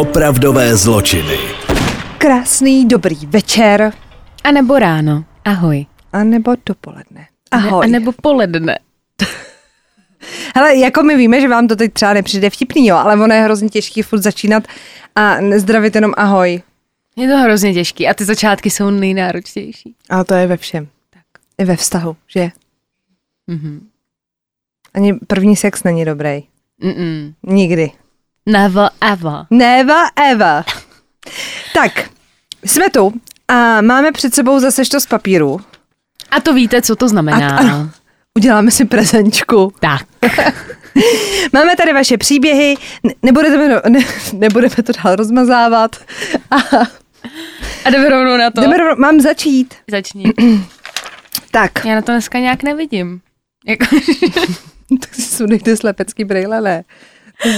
Opravdové zločiny. Krásný, dobrý večer. A nebo ráno. Ahoj. A nebo dopoledne. Ahoj. A nebo poledne. Hele, jako my víme, že vám to teď třeba nepřijde vtipný, jo, ale ono je hrozně těžký furt začínat a zdravit jenom ahoj. Je to hrozně těžký a ty začátky jsou nejnáročnější. A to je ve všem. Tak. I ve vztahu, že? Mhm. Ani první sex není dobrý. Mm-mm. Nikdy. Never ever. Never ever. tak, jsme tu a máme před sebou zase to z papíru. A to víte, co to znamená. A, ano, uděláme si prezenčku. Tak. Máme tady vaše příběhy, ne- nebudeme, ne, nebudeme to dál rozmazávat. A A jdeme rovnou na to. jdeme, rovnou- mám začít. Začni. Tak, Já na to dneska nějak nevidím. Jako, tak si sundejte slepecký brýle, ne?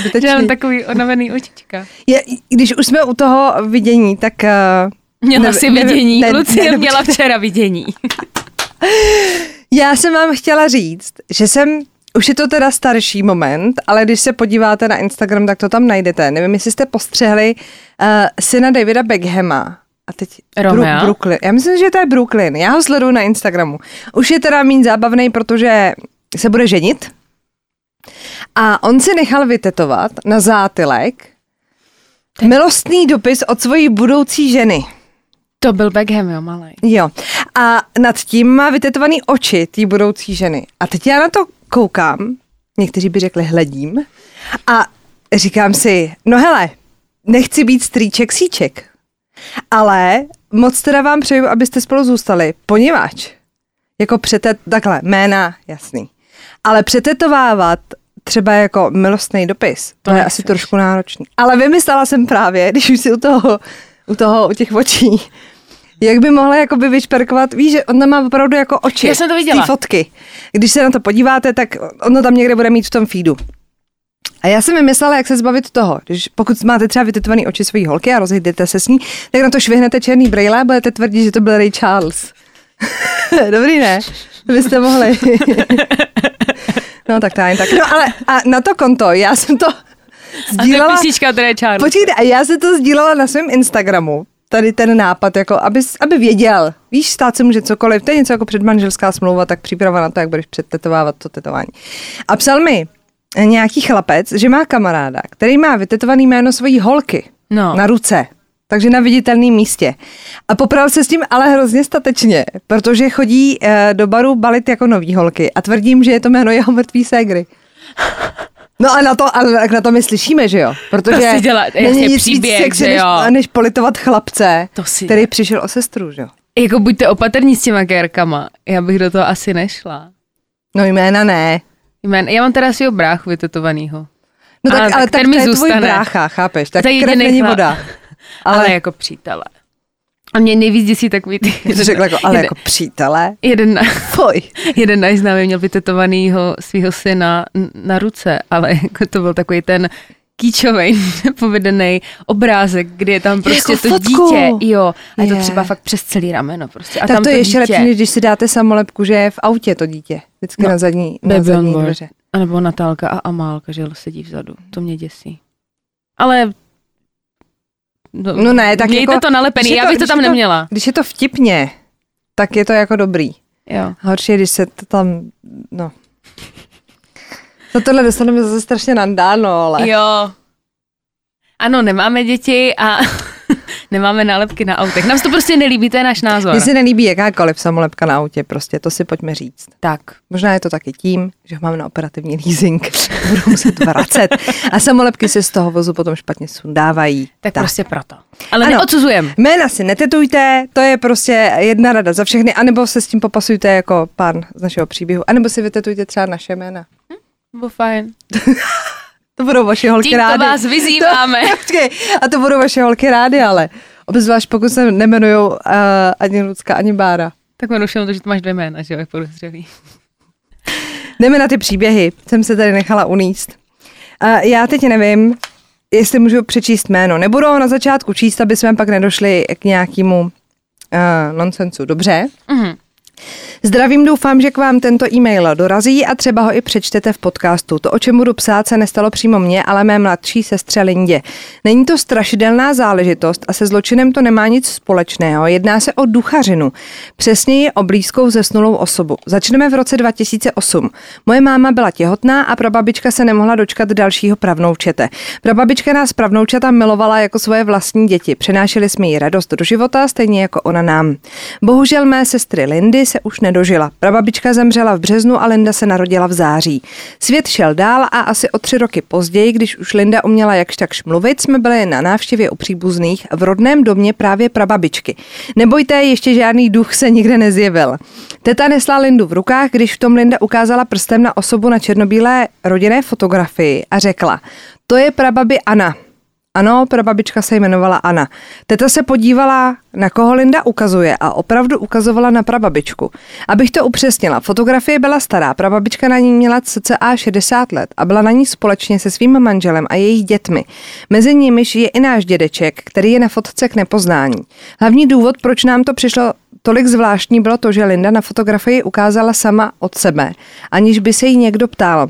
Zbytečný. mám takový onavený očička. Je, když už jsme u toho vidění, tak uh, Měla Ne- ne- vidění. ne- Lucie ne- měla včera vidění. já jsem vám chtěla říct, že jsem, už je to teda starší moment, ale když se podíváte na Instagram, tak to tam najdete. Nevím, jestli jste postřehli uh, syna Davida Beckhama. A teď Romea? Brooklyn. Já myslím, že to je Brooklyn. Já ho sleduju na Instagramu. Už je teda méně zábavný, protože se bude ženit. A on si nechal vytetovat na zátylek milostný dopis od svojí budoucí ženy. To byl Beckham, jo, malej. Jo. A nad tím má vytetovaný oči té budoucí ženy. A teď já na to koukám, někteří by řekli hledím, a říkám si, no hele, nechci být strýček síček, ale moc teda vám přeju, abyste spolu zůstali, poněvadž jako přetet, takhle, jména, jasný, ale přetetovávat třeba jako milostný dopis, to, To je asi trošku náročný. Ale vymyslela jsem právě, když už si u toho, u toho, u těch očí, jak by mohla jakoby vyšperkovat, víš, že ona má opravdu jako oči. Já jsem to viděla. fotky. Když se na to podíváte, tak ono tam někde bude mít v tom feedu. A já jsem vymyslela, jak se zbavit toho. Když pokud máte třeba vytetované oči své holky a rozjedete se s ní, tak na to švihnete černý brýle a budete tvrdit, že to byl Ray Charles. Dobrý, ne? Byste mohli. no tak to jen tak. No ale a na to konto, já jsem to A to je sdílela. písnička, která je. Počkejte, a já se to sdílela na svém Instagramu, tady ten nápad, jako aby, aby věděl, víš, stát se může cokoliv, to je něco jako předmanželská smlouva, tak příprava na to, jak budeš předtetovávat to tetování. A psal mi nějaký chlapec, že má kamaráda, který má vytetovaný jméno svojí holky No. na ruce, takže na viditelném místě. A popral se s tím ale hrozně statečně, protože chodí eh, do baru balit jako nový holky a tvrdím, že je to jméno jeho mrtvý ségry. No a na to, ale na to my slyšíme, že jo? Protože To si dělá- není nic příběh, víc sexy, že než, jo? než politovat chlapce, To si který přišel o sestru, že jo? Jako buďte opatrní s těma kérkama. Já bych do toho asi nešla. No jména ne. Jmén, já mám teda svého bráchu vytetovanýho. No tak, Ale ale, tak tak to je tvůj zůstane. brácha, chápeš? Tak To krev není voda. Ale, Ale, jako přítele. A mě nejvíc děsí takový ty... ty jsi řekla jako, ale jeden, jako přítele. jeden, Fuj. jeden náš známý měl vytetovanýho svého syna na ruce, ale jako to byl takový ten kýčovej, povedený obrázek, kdy je tam prostě Jako to fotku. dítě, jo, a je to Je. třeba fakt přes celý rameno prostě. A tak tam to je ještě dítě. lepší, než když si dáte samolepku, že je v autě to dítě. Vždycky No, na zadní, na zadní dveře. A nebo Natálka a Amálka, že sedí vzadu. To mě děsí. Ale... No, No ne, tak mějte jako- to nalepený, je já to- bych to tam to- neměla. Když je to vtipně, tak je to jako dobrý. Jo. Horší je, když se to tam, no. No tohle dostaneme zase strašně nandáno, ale... Jo. Ano, nemáme děti a nemáme nálepky na autech. Nám se to prostě nelíbí, to je náš názor. Mně se nelíbí jakákoliv samolepka na autě, prostě to si pojďme říct. Tak. Možná je to taky tím, že ho máme na operativní leasing, budou muset vracet a samolepky se z toho vozu potom špatně sundávají. Tak, tak. prostě proto. Ale Ano. neodsuzujem. Jména si netetujte, to je prostě jedna rada za všechny, anebo se s tím popasujte jako pán z našeho příběhu, anebo si vytetujte třeba naše jména. Bylo fajn. To budou vaše holky Tímto rády. vás vyzýváme. To, počkej, a to budou vaše holky rády, ale obzvlášť pokud se nemenujou uh, ani Lucka, ani Bára. Tak mi došlo to, že tu máš dvě jména, že jo, jak podezřelý. Jdeme na ty příběhy, jsem se tady nechala uníst. Uh, já teď nevím, jestli můžu přečíst jméno. Nebudu ho na začátku číst, aby jsme pak nedošli k nějakému uh, nonsensu. Dobře? Mhm. Zdravím, doufám, že k vám tento e-mail dorazí a třeba ho i přečtete v podcastu. To, o čem budu psát, se nestalo přímo mně, ale mé mladší sestře Lindě. Není to strašidelná záležitost a se zločinem to nemá nic společného. Jedná se o duchařinu. Přesněji o blízkou zesnulou osobu. Začneme v roce 2008. Moje máma byla těhotná a prababička se nemohla dočkat dalšího pravnoučete. Prababička nás pravnoučata milovala jako svoje vlastní děti. Přenášeli jsme jí radost do života, stejně jako ona nám. Bohužel mé sestry Lindy se už nedožila. Prababička zemřela v březnu a Linda se narodila v září. Svět šel dál a asi o tři roky později, když už Linda uměla jakž takž mluvit, jsme byli na návštěvě u příbuzných v rodném domě právě prababičky. Nebojte, ještě žádný duch se nikde nezjevil. Teta nesla Lindu v rukách, když v tom Linda ukázala prstem na osobu na černobílé rodinné fotografii a řekla, to je prababi Anna. Ano, prababička se jmenovala Anna. Teta se podívala, na koho Linda ukazuje a opravdu ukazovala na prababičku. Abych to upřesnila, fotografie byla stará, prababička na ní měla cca 60 let a byla na ní společně se svým manželem a jejich dětmi. Mezi nimiž je i náš dědeček, který je na fotce k nepoznání. Hlavní důvod, proč nám to přišlo tolik zvláštní, bylo to, že Linda na fotografii ukázala sama od sebe, aniž by se jí někdo ptal.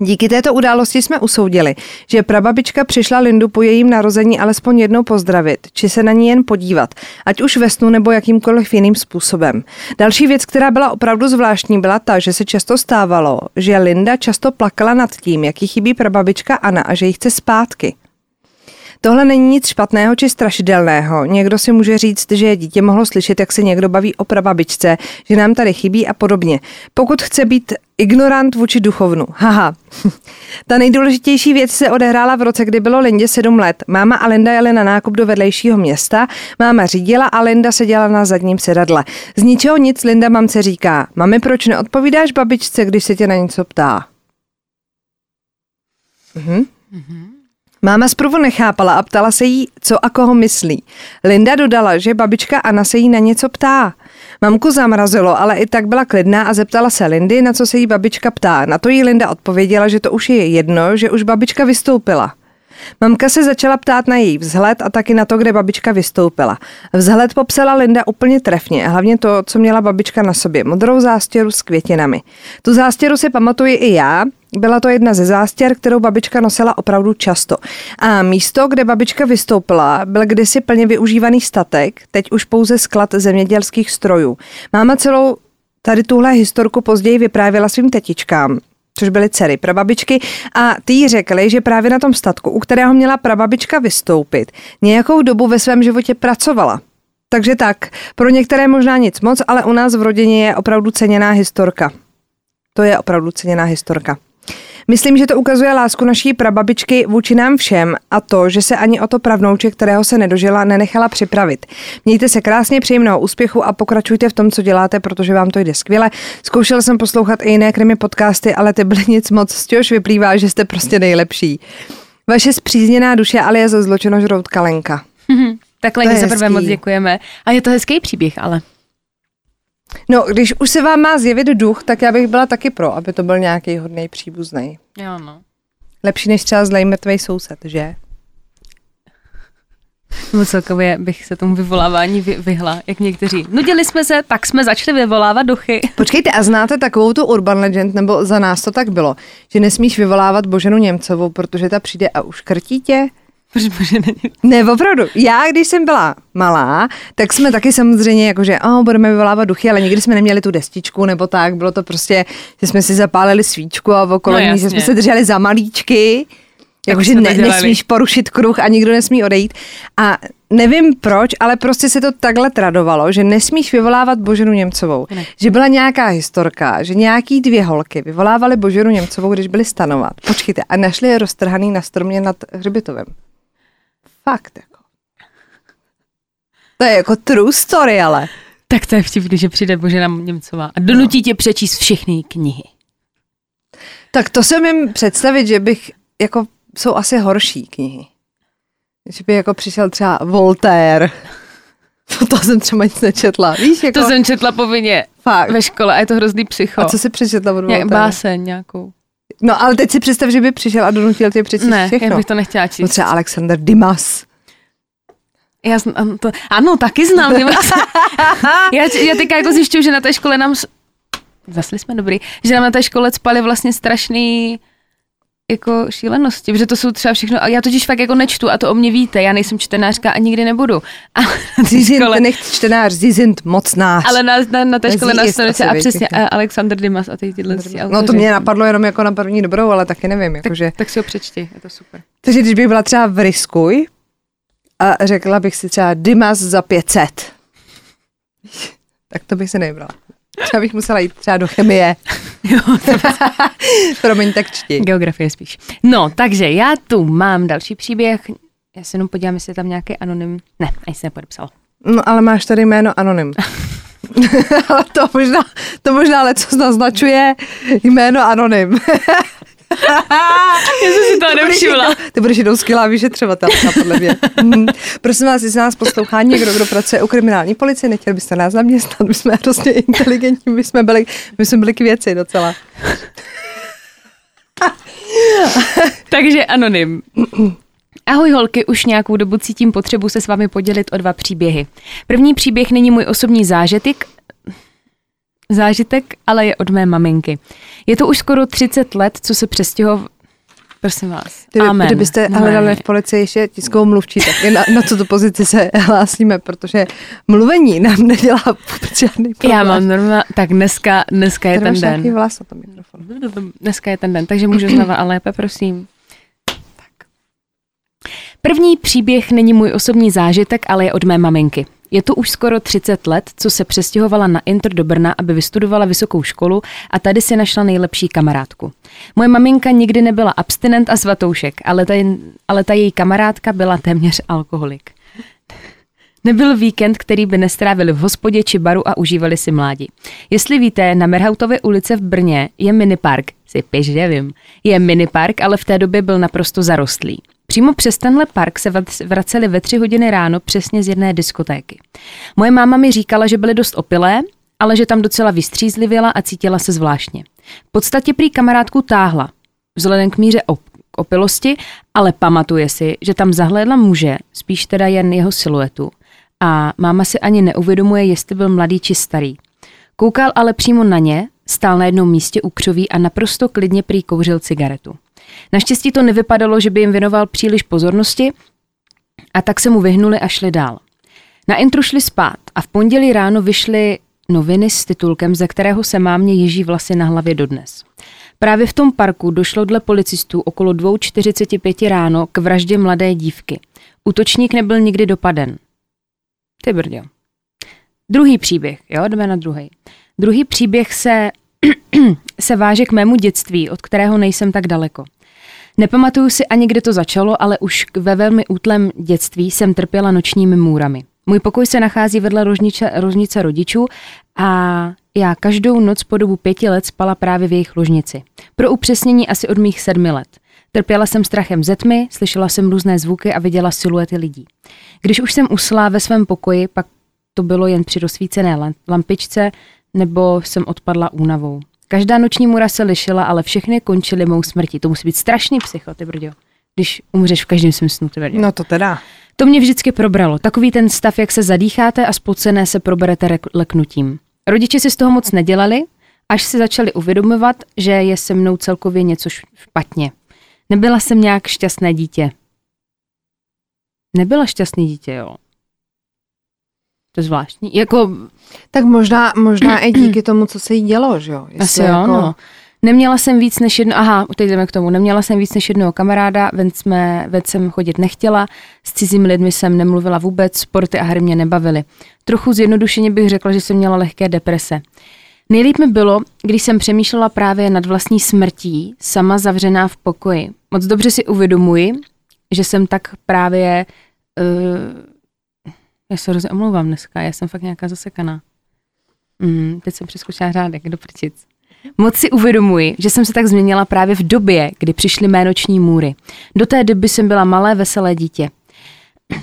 Díky této události jsme usoudili, že prababička přišla Lindu po jejím narození alespoň jednou pozdravit, či se na ní jen podívat, ať už ve snu nebo jakýmkoliv jiným způsobem. Další věc, která byla opravdu zvláštní, byla ta, že se často stávalo, že Linda často plakala nad tím, jaký chybí prababička Anna a že jí chce zpátky. Tohle není nic špatného či strašidelného. Někdo si může říct, že dítě mohlo slyšet, jak se někdo baví o prababičce, že nám tady chybí a podobně. Pokud chce být ignorant vůči duchovnu. Haha. Ta nejdůležitější věc se odehrála v roce, kdy bylo Lindě 7 let. Máma a Linda jeli na nákup do vedlejšího města, máma řídila a Linda seděla na zadním sedadle. Z ničeho nic Linda mamce říká, mami, proč neodpovídáš babičce, když se tě na něco ptá? Mhm. Mm-hmm. Máma zprvu nechápala a ptala se jí, co a koho myslí. Linda dodala, že babička Anna se jí na něco ptá. Mamku zamrazilo, ale i tak byla klidná a zeptala se Lindy, na co se jí babička ptá. Na to jí Linda odpověděla, že to už je jedno, že už babička vystoupila. Mamka se začala ptát na její vzhled a taky na to, kde babička vystoupila. Vzhled popsala Linda úplně trefně hlavně to, co měla babička na sobě. Modrou zástěru s květinami. Tu zástěru si pamatuji i já, byla to jedna ze zástěr, kterou babička nosila opravdu často. A místo, kde babička vystoupila, byl kdysi plně využívaný statek, teď už pouze sklad zemědělských strojů. Máma celou tady tuhle historku později vyprávěla svým tetičkám což byly dcery prababičky, a ty jí řekli, že právě na tom statku, u kterého měla prababička vystoupit, nějakou dobu ve svém životě pracovala. Takže tak, pro některé možná nic moc, ale u nás v rodině je opravdu ceněná historka. To je opravdu ceněná historka. Myslím, že to ukazuje lásku naší prababičky vůči nám všem a to, že se ani o to pravnouče, kterého se nedožila, nenechala připravit. Mějte se krásně, přeji mnoho úspěchu a pokračujte v tom, co děláte, protože vám to jde skvěle. Zkoušel jsem poslouchat i jiné krimi podcasty, ale ty byly nic moc, z čehož vyplývá, že jste prostě nejlepší. Vaše zpřízněná duše alias zločinožroutka Lenka. Takhle za prvé moc děkujeme. A je to hezký příběh, ale. No, když už se vám má zjevit duch, tak já bych byla taky pro, aby to byl nějaký hodný příbuzný. Jo, no. Lepší než třeba zlej mrtvej soused, že? No celkově bych se tomu vyvolávání vy, vyhla, jak někteří. Nudili jsme se, tak jsme začali vyvolávat duchy. Počkejte, a znáte takovou tu urban legend, nebo za nás to tak bylo, že nesmíš vyvolávat Boženu Němcovou, protože ta přijde a uškrtí tě? Proč bože není? Ne, opravdu. Já, když jsem byla malá, tak jsme taky samozřejmě jakože, oh, budeme vyvolávat duchy, ale nikdy jsme neměli tu destičku nebo tak. Bylo to prostě, že jsme si zapálili svíčku a okolo no, ní, že jsme se drželi za malíčky. Jakože ne, nesmíš porušit kruh a nikdo nesmí odejít. A nevím proč, ale prostě se to takhle tradovalo, že nesmíš vyvolávat Boženu Němcovou. Ne. Že byla nějaká historka, že nějaký dvě holky vyvolávaly Boženu Němcovou, když byly stanovat. Počkejte, a našli je roztrhaný na stromě nad hřbitovem. Fakt, jako. To je jako true story, ale. Tak to je vtipný, že přijde Božena Němcová a donutí no. tě přečíst všechny knihy. Tak to se jim představit, že bych, jako jsou asi horší knihy. Že by jako přišel třeba Voltaire. To, to jsem třeba nic nečetla. Víš, jako... To jsem četla povinně Fakt. ve škole a je to hrozný psycho. A co si přečetla od Voltaire? Báseň nějakou. No ale teď si představ, že by přišel a donutil tě přečíst ne, všechno. Ne, bych to nechtěla číst. No třeba Alexander Dimas. Já, to, ano, taky znám. Já, já teďka jako zjišťuju, že na té škole nám... Zasli jsme dobrý. Že nám na té škole spali vlastně strašný jako šílenosti, protože to jsou třeba všechno, a já totiž fakt jako nečtu a to o mě víte, já nejsem čtenářka a nikdy nebudu. A sind škole, nicht čtenář, Sie sind mocnář. ale na, na, na té škole na stanici a přesně a Alexander Dimas a ty tyhle No to mě napadlo jenom jako na první dobrou, ale taky nevím. tak, Jakože. tak si ho přečti, je to super. Takže když bych byla třeba v Riskuj a řekla bych si třeba Dimas za 500, tak to bych se nevybrala. Třeba bych musela jít třeba do chemie. Jo, Promiň, tak čti. Geografie spíš. No, takže já tu mám další příběh. Já se jenom podívám, jestli je tam nějaký anonym. Ne, ani se nepodepsal. No ale máš tady jméno Anonym. ale to možná, to možná leco naznačuje jméno Anonym. Já jsem si to nevšimla. Ty budeš jednou skvělá vyšetřovatelka, podle mě. Mhm. Prosím vás, jestli nás poslouchá někdo, kdo pracuje u kriminální policie, nechtěli byste nás zaměstnat, my jsme hrozně inteligentní, my jsme byli, my jsme byli k věci docela. Takže anonym. Ahoj holky, už nějakou dobu cítím potřebu se s vámi podělit o dva příběhy. První příběh není můj osobní zážitek, zážitek, ale je od mé maminky. Je to už skoro 30 let, co se přestěhov... Prosím vás. Kdyby, Amen. kdybyste hledali v policii ještě tiskovou mluvčí, tak je na, na tuto pozici se hlásíme, protože mluvení nám nedělá vůbec žádný problém. Já mám normálně... Tak dneska, dneska je Tady ten den. vlas na tom mikrofonu. Dneska je ten den, takže můžu znova a lépe, prosím. Tak. První příběh není můj osobní zážitek, ale je od mé maminky. Je to už skoro 30 let, co se přestěhovala na Inter do Brna, aby vystudovala vysokou školu a tady si našla nejlepší kamarádku. Moje maminka nikdy nebyla abstinent a svatoušek, ale ta, ale ta její kamarádka byla téměř alkoholik. Nebyl víkend, který by nestrávili v hospodě či baru a užívali si mládí. Jestli víte, na Merhautově ulice v Brně je minipark, si pěš nevím, je minipark, ale v té době byl naprosto zarostlý. Přímo přes tenhle park se vrac- vraceli ve tři hodiny ráno přesně z jedné diskotéky. Moje máma mi říkala, že byly dost opilé, ale že tam docela vystřízlivěla a cítila se zvláštně. V podstatě prý kamarádku táhla, vzhledem k míře op- opilosti, ale pamatuje si, že tam zahlédla muže, spíš teda jen jeho siluetu. A máma si ani neuvědomuje, jestli byl mladý či starý. Koukal ale přímo na ně, stál na jednom místě u křoví a naprosto klidně prý kouřil cigaretu. Naštěstí to nevypadalo, že by jim věnoval příliš pozornosti a tak se mu vyhnuli a šli dál. Na intru šli spát a v pondělí ráno vyšly noviny s titulkem, ze kterého se mámě ježí vlasy na hlavě dodnes. Právě v tom parku došlo dle policistů okolo 2.45 ráno k vraždě mladé dívky. Útočník nebyl nikdy dopaden. Ty brďo. Druhý příběh, jo, jdeme na druhý. Druhý příběh se, se váže k mému dětství, od kterého nejsem tak daleko. Nepamatuju si ani, kde to začalo, ale už ve velmi útlém dětství jsem trpěla nočními můrami. Můj pokoj se nachází vedle rožnice, rožnice rodičů a já každou noc po dobu pěti let spala právě v jejich ložnici. Pro upřesnění asi od mých sedmi let. Trpěla jsem strachem ze tmy, slyšela jsem různé zvuky a viděla siluety lidí. Když už jsem usla ve svém pokoji, pak to bylo jen při rozsvícené lam- lampičce nebo jsem odpadla únavou. Každá noční mura se lišila, ale všechny končily mou smrtí. To musí být strašný psycho, ty brďo. Když umřeš v každém svém snu, ty brďo. No to teda. To mě vždycky probralo. Takový ten stav, jak se zadýcháte a spocené se proberete leknutím. Rodiče si z toho moc nedělali, až si začali uvědomovat, že je se mnou celkově něco špatně. Nebyla jsem nějak šťastné dítě. Nebyla šťastný dítě, jo. To je zvláštní. Jako, Tak možná, možná i díky tomu, co se jí dělo, že jo? asi jo, no. Neměla jsem víc než jedno, aha, teď jdeme k tomu, neměla jsem víc než jednoho kamaráda, ven, jsme, ven jsem chodit nechtěla, s cizími lidmi jsem nemluvila vůbec, sporty a hry mě nebavily. Trochu zjednodušeně bych řekla, že jsem měla lehké deprese. Nejlíp mi bylo, když jsem přemýšlela právě nad vlastní smrtí, sama zavřená v pokoji. Moc dobře si uvědomuji, že jsem tak právě... Uh, já se hrozně omlouvám dneska, já jsem fakt nějaká zasekaná. Mm, teď jsem přeskočila řádek, do prčic. Moc si uvědomuji, že jsem se tak změnila právě v době, kdy přišly mé noční můry. Do té doby jsem byla malé, veselé dítě.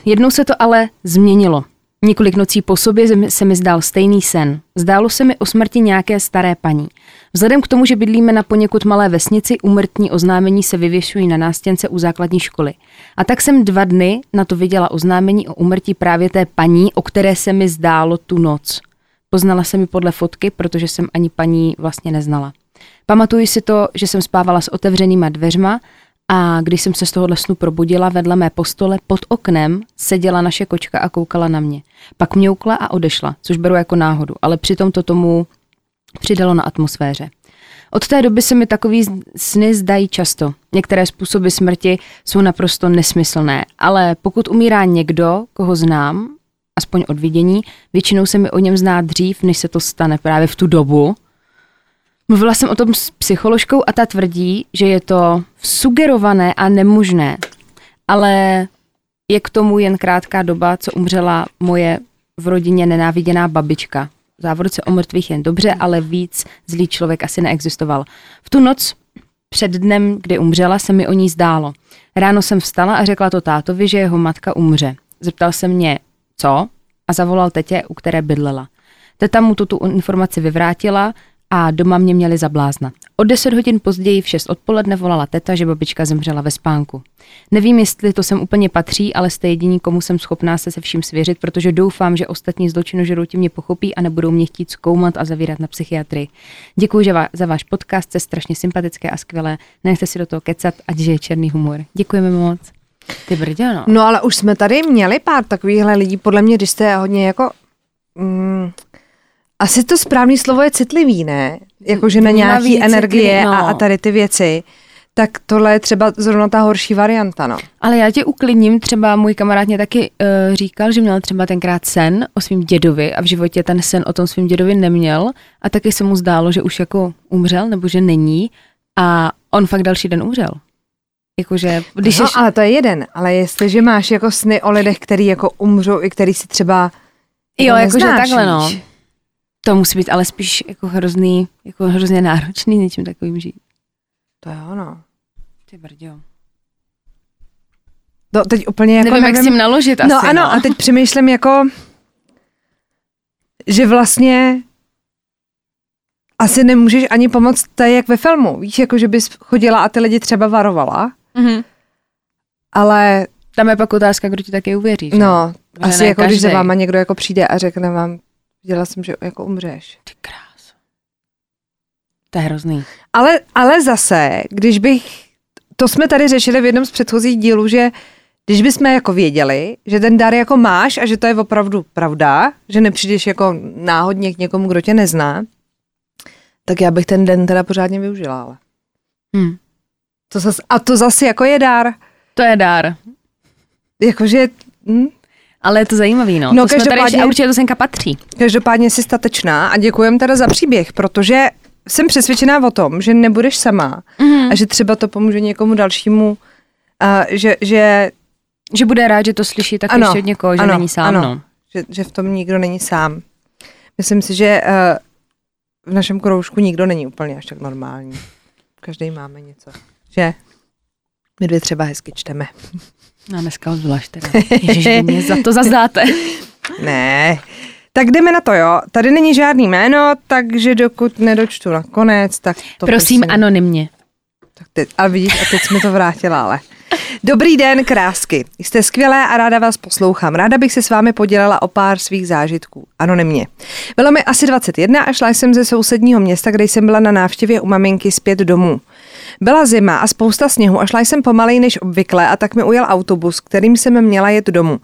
Jednou se to ale změnilo. Několik nocí po sobě se mi- zdál stejný sen. Zdálo se mi o smrti nějaké staré paní. Vzhledem k tomu, že bydlíme na poněkud malé vesnici, umrtní oznámení se vyvěšují na nástěnce u základní školy. A tak jsem dva dny na to viděla oznámení o umrtí právě té paní, o které se mi zdálo tu noc. Poznala jsem mi podle fotky, protože jsem ani paní vlastně neznala. Pamatuji si to, že jsem spávala s otevřenýma dveřma a když jsem se z tohohle snu probudila, vedle mé postole pod oknem seděla naše kočka a koukala na mě. Pak mňoukla a odešla, což beru jako náhodu, ale přitom to tomu přidalo na atmosféře. Od té doby se mi takový sny zdají často. Některé způsoby smrti jsou naprosto nesmyslné, ale pokud umírá někdo, koho znám, aspoň od vidění, většinou se mi o něm zná dřív, než se to stane právě v tu dobu, Mluvila jsem o tom s psycholožkou a ta tvrdí, že je to sugerované a nemožné. Ale je k tomu jen krátká doba, co umřela moje v rodině nenáviděná babička. Závodce o mrtvých jen dobře, ale víc zlý člověk asi neexistoval. V tu noc před dnem, kdy umřela, se mi o ní zdálo. Ráno jsem vstala a řekla to tátovi, že jeho matka umře. Zeptal se mě, co? A zavolal tetě, u které bydlela. Teta mu tuto informaci vyvrátila, a doma mě měli za blázna. O deset hodin později v 6 odpoledne volala teta, že babička zemřela ve spánku. Nevím, jestli to sem úplně patří, ale jste jediní, komu jsem schopná se se vším svěřit, protože doufám, že ostatní zločinožrouti mě pochopí a nebudou mě chtít zkoumat a zavírat na psychiatrii. Děkuji že za váš podcast, jste strašně sympatické a skvělé. Nechte si do toho kecat, ať je černý humor. Děkujeme moc. Ty brdě, no. No ale už jsme tady měli pár takovýchhle lidí, podle mě, když jste hodně jako... Mm, asi to správné slovo je citlivý, ne? Jakože na nějaký energie citlivý, no. a, a tady ty věci. Tak tohle je třeba zrovna ta horší varianta, no. Ale já tě uklidním, třeba můj kamarád mě taky uh, říkal, že měl třeba tenkrát sen o svým dědovi a v životě ten sen o tom svým dědovi neměl a taky se mu zdálo, že už jako umřel nebo že není a on fakt další den umřel. Jakože, když no, ješ... ale to je jeden, ale jestliže máš jako sny o lidech, který jako umřou i který si třeba Jo, jakože takhle, no to musí být ale spíš jako hrozný, jako hrozně náročný něčím takovým žít. To je ono. Ty brďo. No, teď úplně jako nevím, nevím, jak s tím naložit no, asi, ano, no. a teď přemýšlím jako, že vlastně asi nemůžeš ani pomoct to jak ve filmu. Víš, jako že bys chodila a ty lidi třeba varovala, mm-hmm. ale... Tam je pak otázka, kdo ti taky uvěří. Že? No, že asi jako každý. když za váma někdo jako přijde a řekne vám, Viděla jsem, že jako umřeš. Ty krás. To je hrozný. Ale, ale zase, když bych, to jsme tady řešili v jednom z předchozích dílů, že když bychom jako věděli, že ten dar jako máš a že to je opravdu pravda, že nepřijdeš jako náhodně k někomu, kdo tě nezná, tak já bych ten den teda pořádně využila, ale. Hmm. To zas, a to zase jako je dár. To je dár. Jakože, hm, ale je to zajímavý, no. no to každopádně, tady, a určitě to senka patří. Každopádně jsi statečná a děkujem teda za příběh, protože jsem přesvědčená o tom, že nebudeš sama mm-hmm. a že třeba to pomůže někomu dalšímu, a že, že že bude rád, že to slyší tak ano, ještě od někoho, že ano, není sám. Ano, no. že, že v tom nikdo není sám. Myslím si, že uh, v našem kroužku nikdo není úplně až tak normální. Každý máme něco. Že? My dvě třeba hezky čteme. No dneska odvlášť teda. Ježiš, mě za to zazdáte. ne. Tak jdeme na to, jo. Tady není žádný jméno, takže dokud nedočtu na konec, tak to Prosím, prosím. anonymně. Tak teď, a vidíš, a teď jsme to vrátila, ale. Dobrý den, krásky. Jste skvělé a ráda vás poslouchám. Ráda bych se s vámi podělila o pár svých zážitků. Anonymně. Bylo mi asi 21 a šla jsem ze sousedního města, kde jsem byla na návštěvě u maminky zpět domů. Byla zima a spousta sněhu a šla jsem pomalej než obvykle a tak mi ujel autobus, kterým jsem měla jet domů.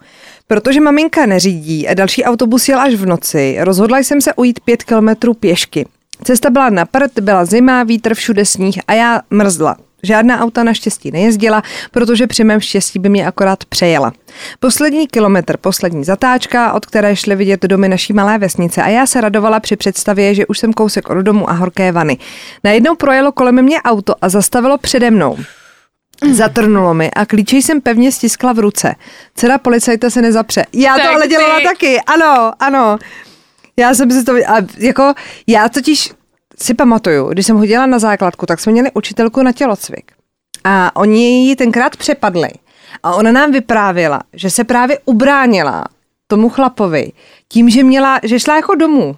Protože maminka neřídí a další autobus jel až v noci, rozhodla jsem se ujít pět kilometrů pěšky. Cesta byla na prd, byla zima, vítr, všude sníh a já mrzla. Žádná auta naštěstí nejezdila, protože při mém štěstí by mě akorát přejela. Poslední kilometr, poslední zatáčka, od které šly vidět domy naší malé vesnice a já se radovala při představě, že už jsem kousek od domu a horké vany. Najednou projelo kolem mě auto a zastavilo přede mnou. Zatrnulo mi a klíče jsem pevně stiskla v ruce. Cera policajta se nezapře. Já tak to ale dělala taky, ano, ano. Já jsem si to, a jako, já totiž si pamatuju, když jsem hodila na základku, tak jsme měli učitelku na tělocvik. A oni ji tenkrát přepadli. A ona nám vyprávěla, že se právě ubránila tomu chlapovi tím, že měla, že šla jako domů.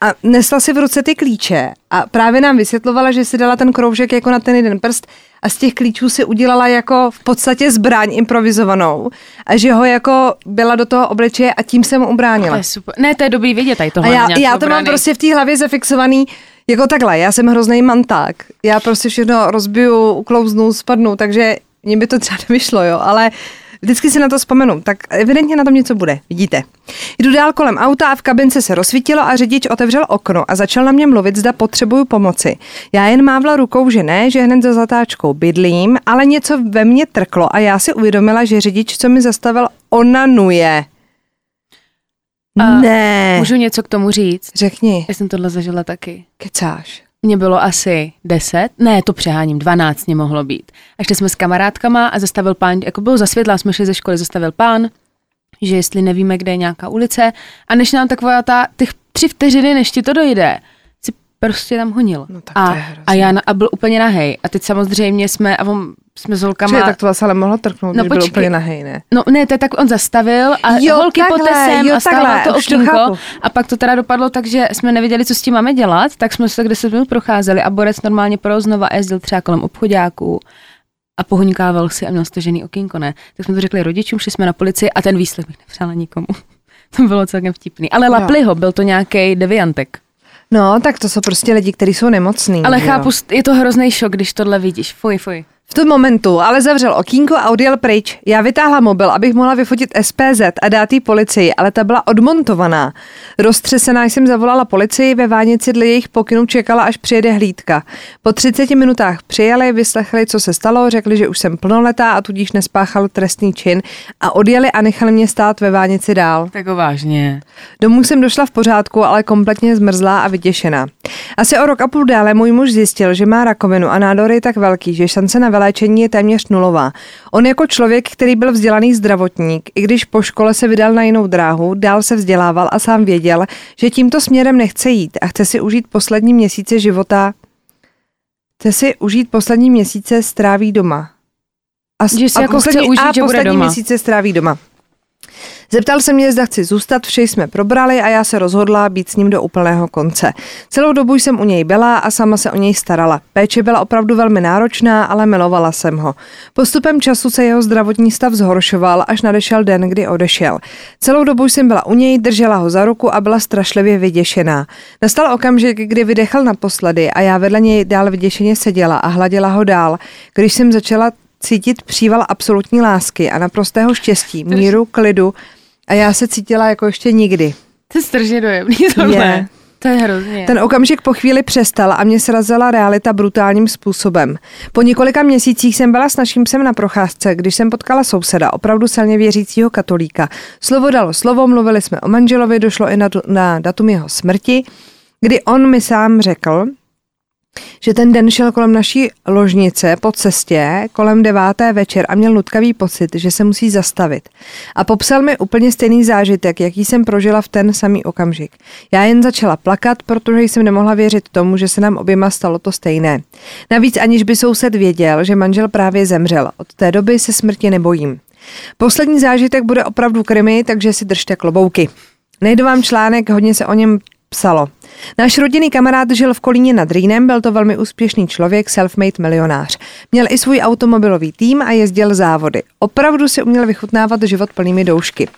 a nesla si v ruce ty klíče a právě nám vysvětlovala, že si dala ten kroužek jako na ten jeden prst a z těch klíčů si udělala jako v podstatě zbraň improvizovanou a že ho jako byla do toho obličeje a tím se mu ubránila. To je super. Ne, to je dobrý vidět tady A tohle. já, nějaký já to mám prostě v té hlavě zafixovaný jako takhle, já jsem hrozný manták. Já prostě všechno rozbiju, uklouznu, spadnu, takže mně by to třeba nevyšlo, jo, ale vždycky si na to vzpomenu, tak evidentně na tom něco bude, vidíte. Jdu dál kolem auta a v kabince se rozsvítilo a řidič otevřel okno a začal na mě mluvit, zda potřebuju pomoci. Já jen mávla rukou, že ne, že hned za zatáčkou bydlím, ale něco ve mně trklo a já si uvědomila, že řidič, co mi zastavil, onanuje. A ne. Můžu něco k tomu říct? Řekni, Já jsem tohle zažila taky. kecáš. Mně bylo asi 10, ne, to přeháním, 12 mě mohlo být. A šli jsme s kamarádkama a zastavil pán, jako bylo za světla, jsme šli ze školy, zastavil pán, že jestli nevíme, kde je nějaká ulice a než nám taková ta, těch tři vteřiny, než ti to dojde, prostě tam honil. No tak a, a já na, a byl úplně nahej. A teď samozřejmě jsme, a on, jsme s holkama... Čili, tak to vás ale mohlo trknout, No když byl počkej. úplně nahej, ne? No ne, to je tak on zastavil a Jo, holky takhle, poté sem jo, a takhle, to okýnko a pak to teda dopadlo tak, že jsme nevěděli, co s tím máme dělat, tak jsme se 10 minut procházeli a Borec normálně pro znova jezdil třeba kolem obchodáků a pohoňkával si a měl stažený okýnko, ne? Tak jsme to řekli rodičům, šli jsme na policii a ten výslech bych nepřála nikomu. to bylo celkem vtipný. Ale lapli ho, byl to nějaký deviantek. No, tak to jsou prostě lidi, kteří jsou nemocní. Ale že chápu, Jo. je to hrozný šok, když tohle vidíš. Fuj, fuj. V tom momentu ale zavřel okýnko a odjel pryč. Já vytáhla mobil, abych mohla vyfotit SPZ a dát jí policii, ale ta byla odmontovaná. Roztřesená jsem zavolala policii, ve vánici dle jejich pokynů čekala, až přijede hlídka. Po 30 minutách přijeli, vyslechli, co se stalo, řekli, že už jsem plnoletá a tudíž nespáchal trestný čin a odjeli a nechali mě stát ve vánici dál. Tak vážně. Domů jsem došla v pořádku, ale kompletně zmrzlá a vyděšená. Asi o rok a půl dále můj muž zjistil, že má rakovinu a nádor je tak velký, že šance na vyléčení je téměř nulová. On jako člověk, který byl vzdělaný zdravotník, i když po škole se vydal na jinou dráhu, dál se vzdělával a sám věděl, že tímto směrem nechce jít a chce si užít poslední měsíce života chce si užít poslední měsíce stráví doma. A, Že si a jako chce poslední, užít, a že bude poslední doma. měsíce stráví doma. Zeptal se mě, zda chci zůstat, vše jsme probrali a já se rozhodla být s ním do úplného konce. Celou dobu jsem u něj byla a sama se o něj starala. Péče byla opravdu velmi náročná, ale milovala jsem ho. Postupem času se jeho zdravotní stav zhoršoval, až nadešel den, kdy odešel. Celou dobu jsem byla u něj, držela ho za ruku a byla strašlivě vyděšená. Nastal okamžik, kdy vydechal naposledy a já vedle něj dál vyděšeně seděla a hladila ho dál, když jsem začala cítit příval absolutní lásky a naprostého štěstí, míru, klidu a já se cítila jako ještě nikdy. To je strašně dojemný tohle. Je. To je hrozně. Ten okamžik po chvíli přestal a mě srazila realita brutálním způsobem. Po několika měsících jsem byla s naším psem na procházce, když jsem potkala souseda, opravdu silně věřícího katolíka. Slovo dalo slovo, mluvili jsme o manželovi, došlo i na, na datum jeho smrti, kdy on mi sám řekl, že ten den šel kolem naší ložnice po cestě kolem deváté večer a měl nutkavý pocit, že se musí zastavit. A popsal mi úplně stejný zážitek, jaký jsem prožila v ten samý okamžik. Já jen začala plakat, protože jsem nemohla věřit tomu, že se nám oběma stalo to stejné. Navíc aniž by soused věděl, že manžel právě zemřel. Od té doby se smrti nebojím. Poslední zážitek bude opravdu krimi, takže si držte klobouky. Nejdu vám článek, hodně se o něm psalo. Náš rodinný kamarád žil v Kolíně nad Rýnem, byl to velmi úspěšný člověk, self-made milionář. Měl i svůj automobilový tým a jezdil závody. Opravdu si uměl vychutnávat život plnými doušky.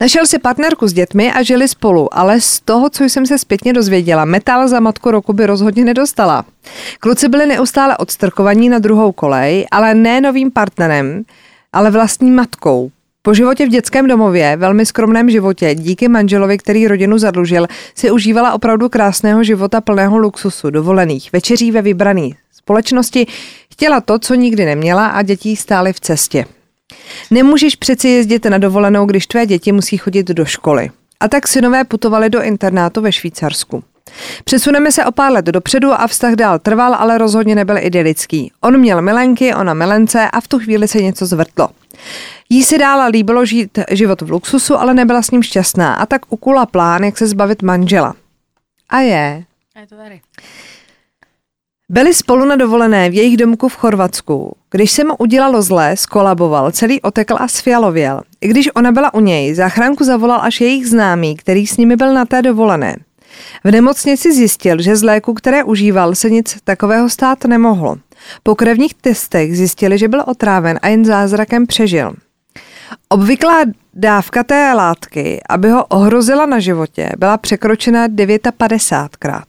Našel si partnerku s dětmi a žili spolu, ale z toho, co jsem se zpětně dozvěděla, metal za matku roku by rozhodně nedostala. Kluci byli neustále odstrkovaní na druhou kolej, ale ne novým partnerem, ale vlastní matkou. Po životě v dětském domově, velmi skromném životě, díky manželovi, který rodinu zadlužil, si užívala opravdu krásného života plného luxusu, dovolených, večeří ve vybraný společnosti, chtěla to, co nikdy neměla a dětí stály v cestě. Nemůžeš přeci jezdit na dovolenou, když tvé děti musí chodit do školy. A tak synové putovali do internátu ve Švýcarsku. Přesuneme se o pár let dopředu a vztah dál trval, ale rozhodně nebyl idylický. On měl milenky, ona milence a v tu chvíli se něco zvrtlo. Jí se dála líbilo žít život v luxusu, ale nebyla s ním šťastná a tak ukula plán, jak se zbavit manžela. A je. A je to tady. Byli spolu na dovolené v jejich domku v Chorvatsku. Když se mu udělalo zlé, skolaboval, celý otekl a sfialověl. I když ona byla u něj, záchranku zavolal až jejich známý, který s nimi byl na té dovolené. V nemocnici zjistil, že z léku, které užíval, se nic takového stát nemohlo. Po krevních testech zjistili, že byl otráven a jen zázrakem přežil. Obvyklá dávka té látky, aby ho ohrozila na životě, byla překročena 59krát.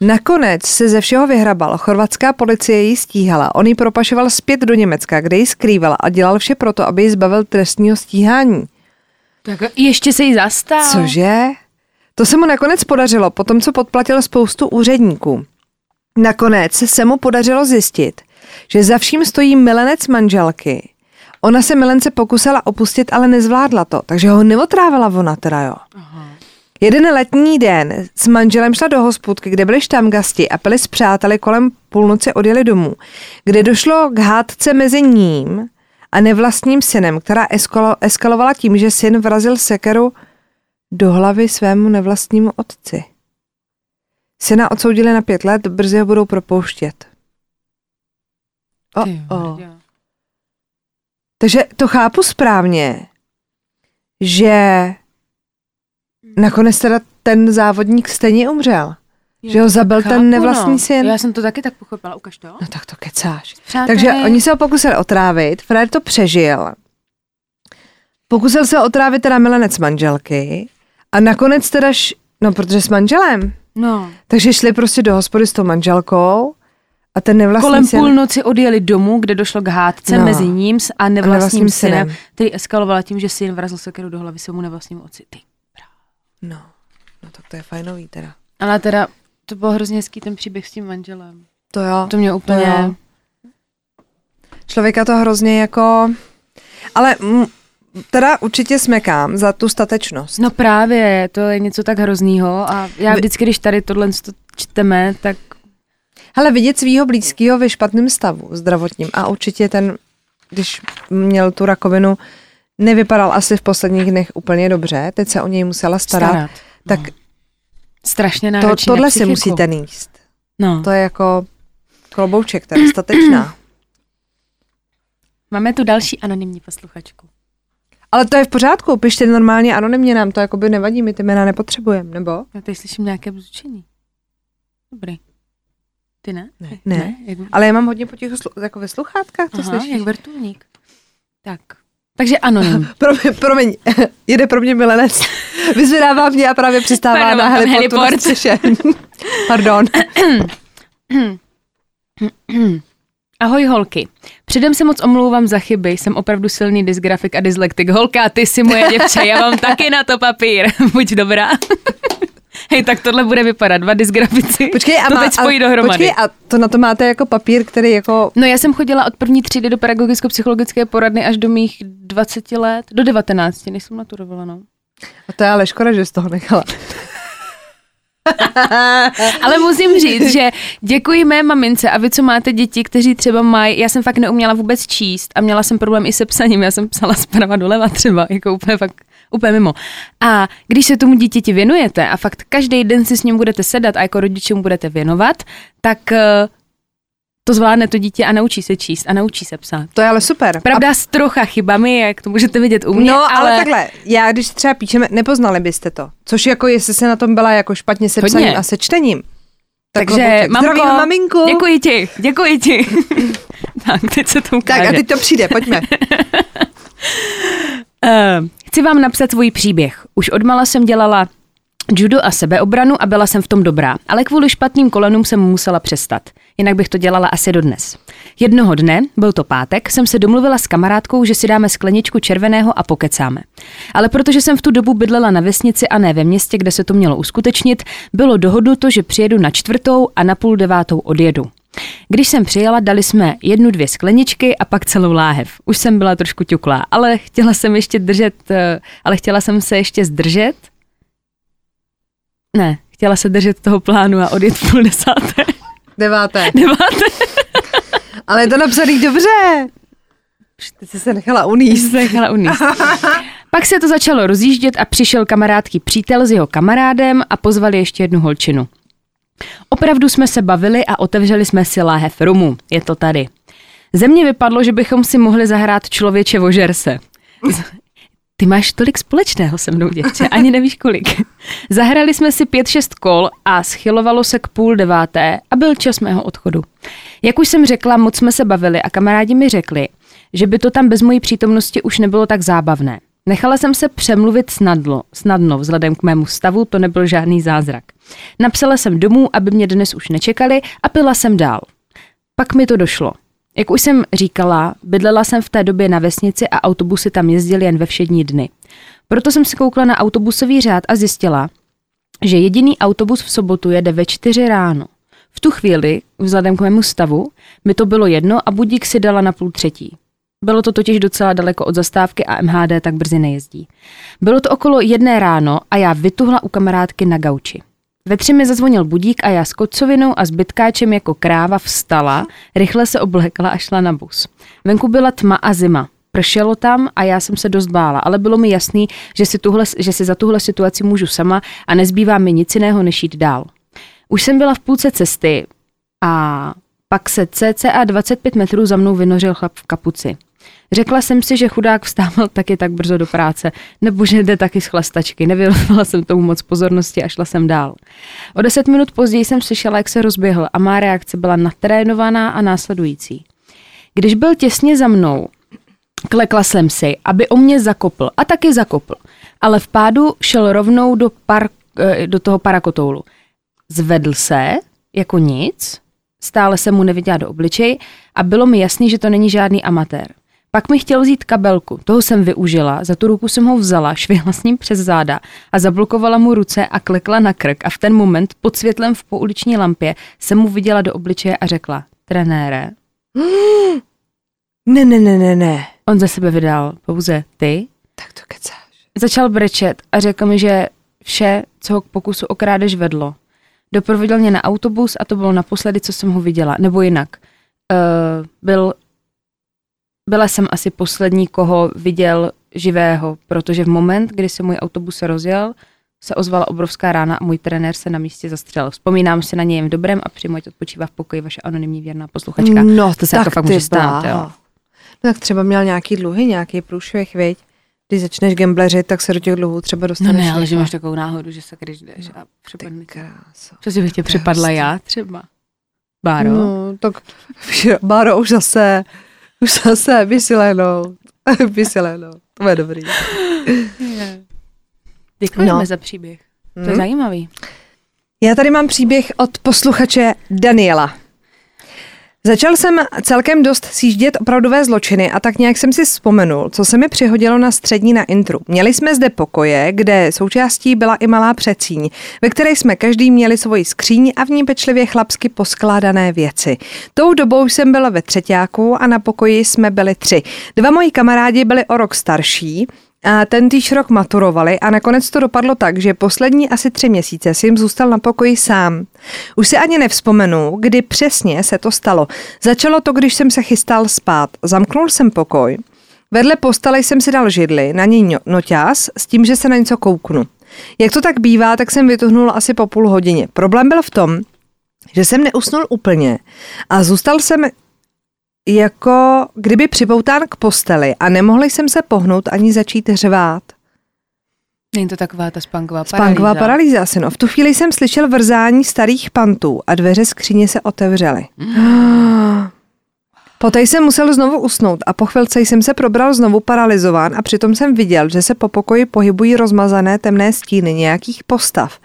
Nakonec se ze všeho vyhrabal. Chorvatská policie ji stíhala. On ji propašoval zpět do Německa, kde ji skrýval a dělal vše proto, aby ji zbavil trestního stíhání. Tak ještě se jí zastal. Cože? To se mu nakonec podařilo, potom co podplatil spoustu úředníků. Nakonec se mu podařilo zjistit, že za vším stojí milenec manželky. Ona se milence pokusila opustit, ale nezvládla to, takže ho neotrávila ona teda, jo. Aha. Jeden letní den s manželem šla do hospůdky, kde byli štamgasti a pili s přáteli kolem půlnoci odjeli domů, kde došlo k hádce mezi ním a nevlastním synem, která eskalo, eskalovala tím, že syn vrazil sekeru do hlavy svému nevlastnímu otci. Syna odsoudili na pět let, brzy ho budou propouštět. O, o. Takže to chápu správně, že nakonec teda ten závodník stejně umřel. Jo, že ho zabil chápu, ten nevlastní no. syn. Já jsem to taky tak pochopila, ukaž to. No tak to kecáš. Takže oni se ho pokusili otrávit, Fred to přežil. Pokusil se otrávit teda milenec manželky a nakonec teda, š... no protože s manželem. No. Takže šli prostě do hospody s tou manželkou a ten nevlastní Kolem syn... půlnoci odjeli domů, kde došlo k hádce no. mezi ním a nevlastním, a nevlastním synem, synem, který eskalovala tím, že syn vrazil sekeru do hlavy svému nevlastnímu otci. Ty. No, no tak to je fajnový teda. Ale teda to byl hrozně hezký ten příběh s tím manželem. To jo. To mě úplně... To jo. Člověka to hrozně jako... Ale m- teda určitě smekám za tu statečnost. No právě, to je něco tak hroznýho a já vždycky, když tady tohle čteme, tak... Hele, vidět svého blízkého ve špatném stavu zdravotním a určitě ten, když měl tu rakovinu, nevypadal asi v posledních dnech úplně dobře, teď se o něj musela starat, starat. tak no. strašně náročný to, Tohle si musíte níst. No. To je jako klobouček, to je statečná. Máme tu další anonymní posluchačku. Ale to je v pořádku, pište normálně anonymně, nám to jako by nevadí, my ty jména nepotřebujeme, nebo? Já tady slyším nějaké bzučení. Dobrý. Ty ne? Ne, ne. ne? Jak... ale já mám hodně po těch jako ve sluchátkách, to Aha, slyšíš. jak vrtulník. Tak. Takže anonym. promiň, promiň, jede pro mě milenec. Vyzvedává mě a právě přistává Pardon, na heliportu heliport. na Pardon. Ahoj holky. Předem se moc omlouvám za chyby, jsem opravdu silný dysgrafik a dyslektik. Holka, ty si moje děvče, já mám taky na to papír. Buď dobrá. Hej, tak tohle bude vypadat, dva dysgrafici. Počkej, a to má, teď spojí a, dohromady. Počkej, a to na to máte jako papír, který jako... No já jsem chodila od první třídy do pedagogicko-psychologické poradny až do mých 20 let, do 19, než jsem maturovala, no. A to je ale škoda, že z toho nechala. Ale musím říct, že děkuji mé mamince a vy, co máte děti, kteří třeba mají, já jsem fakt neuměla vůbec číst a měla jsem problém i se psaním, já jsem psala zprava doleva třeba, jako úplně fakt úplně mimo. A když se tomu dítěti věnujete a fakt každý den si s ním budete sedat a jako rodiče mu budete věnovat, tak eh, to zvládne to dítě a naučí se číst a naučí se psát. To je ale super. Pravda a... s trocha chybami, jak to můžete vidět u mě. No, ale... ale takhle, já když třeba píšeme, nepoznali byste to. Což jako jestli se na tom byla jako špatně se Hodně. psaním a se čtením. Tak Takže, mamko, maminku. děkuji ti, děkuji ti. tak, teď se to ukáže. Tak a teď to přijde, pojďme. uh, chci vám napsat svůj příběh. Už odmala jsem dělala judo a sebeobranu a byla jsem v tom dobrá, ale kvůli špatným kolenům jsem musela přestat. Jinak bych to dělala asi dodnes. Jednoho dne, byl to pátek, jsem se domluvila s kamarádkou, že si dáme skleničku červeného a pokecáme. Ale protože jsem v tu dobu bydlela na vesnici a ne ve městě, kde se to mělo uskutečnit, bylo dohodnuto, že přijedu na čtvrtou a na půl devátou odjedu. Když jsem přijela, dali jsme jednu, dvě skleničky a pak celou láhev. Už jsem byla trošku ťuklá, ale chtěla jsem ještě držet, eh, ale chtěla jsem se ještě zdržet. Ne, chtěla se držet toho plánu a odjet půl desáté. Deváté. Deváté. ale je to napsaný dobře. Ty jsi se nechala uníst. Se nechala uníst. Pak se to začalo rozjíždět a přišel kamarádký přítel s jeho kamarádem a pozvali ještě jednu holčinu. Opravdu jsme se bavili a otevřeli jsme si láhev rumu. Je to tady. Ze mě vypadlo, že bychom si mohli zahrát člověče vožer se. Ty máš tolik společného se mnou, děvče, ani nevíš kolik. Zahrali jsme si pět, šest kol a schylovalo se k půl deváté a byl čas mého odchodu. Jak už jsem řekla, moc jsme se bavili a kamarádi mi řekli, že by to tam bez mojí přítomnosti už nebylo tak zábavné. Nechala jsem se přemluvit snadlo, snadno, vzhledem k mému stavu, to nebyl žádný zázrak. Napsala jsem domů, aby mě dnes už nečekali a pila jsem dál. Pak mi to došlo. Jak už jsem říkala, bydlela jsem v té době na vesnici a autobusy tam jezdily jen ve všední dny. Proto jsem si koukla na autobusový řád a zjistila, že jediný autobus v sobotu jede ve čtyři ráno. V tu chvíli, vzhledem k mému stavu, mi to bylo jedno a budík si dala na půl třetí. Bylo to totiž docela daleko od zastávky a MHD tak brzy nejezdí. Bylo to okolo jedné ráno a já vytuhla u kamarádky na gauči. Ve tři mi zazvonil budík a já s kocovinou a zbytkáčem jako kráva vstala, rychle se oblékla a šla na bus. Venku byla tma a zima. Pršelo tam a já jsem se dost bála, ale bylo mi jasný, že si, tuhle, že si za tuhle situaci můžu sama a nezbývá mi nic jiného, než jít dál. Už jsem byla v půlce cesty a pak se cca 25 metrů za mnou vynořil chlap v kapuci. Řekla jsem si, že chudák vstával taky tak brzo do práce, nebo že jde taky z chlastačky. Nevěnovala jsem tomu moc pozornosti a šla jsem dál. O deset minut později jsem slyšela, jak se rozběhl a má reakce byla natrénovaná a následující. Když byl těsně za mnou, klekla jsem si, aby o mě zakopl a taky zakopl, ale v pádu šel rovnou do, par, eh, do toho parakotoulu. Zvedl se, jako nic, stále se mu neviděla do obličej a bylo mi jasný, že to není žádný amatér. Pak mi chtěl vzít kabelku, toho jsem využila, za tu ruku jsem ho vzala, švihla s ním přes záda a zablokovala mu ruce a klekla na krk a v ten moment pod světlem v pouliční lampě jsem mu viděla do obličeje a řekla, trenére. Ne, ne, ne, ne, ne. On ze sebe vydal pouze ty. Tak to kecáš. Začal brečet a řekl mi, že vše, co ho k pokusu o krádež vedlo. Doprovodil mě na autobus a to bylo naposledy, co jsem ho viděla. Nebo jinak. Uh, byl byla jsem asi poslední, koho viděl živého, protože v moment, kdy se můj autobus rozjel, se ozvala obrovská rána a můj trenér se na místě zastřelil. Vzpomínám si na něj v dobrém a přimoď odpočívá v pokoji vaše anonymní věrná posluchačka. No, to se jako fakt může stát, jo. No, tak třeba měl nějaký dluhy, nějaký průšvih, viď? Když začneš gambleřit, tak se do těch dluhů třeba dostaneš. No ne, ale že máš takovou náhodu, že se když jdeš a Ty připadne. Co si bych tě připadla hustý. já třeba? Báro? No, tak Báro už zase, už zase vysilenou, vysilenou. To je dobrý. Děkujeme No. za příběh. To je Hm? zajímavý. Já tady mám příběh od posluchače Daniela. Začal jsem celkem dost sjíždět opravdové zločiny a tak nějak jsem si vzpomenul, co se mi přihodilo na střední na intru. Měli jsme zde pokoje, kde součástí byla i malá přecíň, ve které jsme každý měli svoji skříň a v ní pečlivě chlapsky poskládané věci. Tou dobou jsem byla ve třetíku a na pokoji jsme byli tři. Dva moji kamarádi byli o rok starší, a ten týž rok maturovali a nakonec to dopadlo tak, že poslední asi tři měsíce si jim zůstal na pokoji sám. Už si ani nevzpomenu, kdy přesně se to stalo. Začalo to, když jsem se chystal spát. Zamknul jsem pokoj. Vedle postele jsem si dal židli, na ní no- noťaz, s tím, že se na něco kouknu. Jak to tak bývá, tak jsem vytuhnul asi po půl hodině. Problém byl v tom, že jsem neusnul úplně a zůstal jsem jako kdyby připoután k posteli a nemohl jsem se pohnout ani začít řvát. Není to taková ta spánková Spánková paralýza asi, no. V tu chvíli jsem slyšel vrzání starých pantů a dveře skříně se otevřely. Poté jsem musel znovu usnout a po chvilce jsem se probral znovu paralizován a přitom jsem viděl, že se po pokoji pohybují rozmazané temné stíny nějakých postav.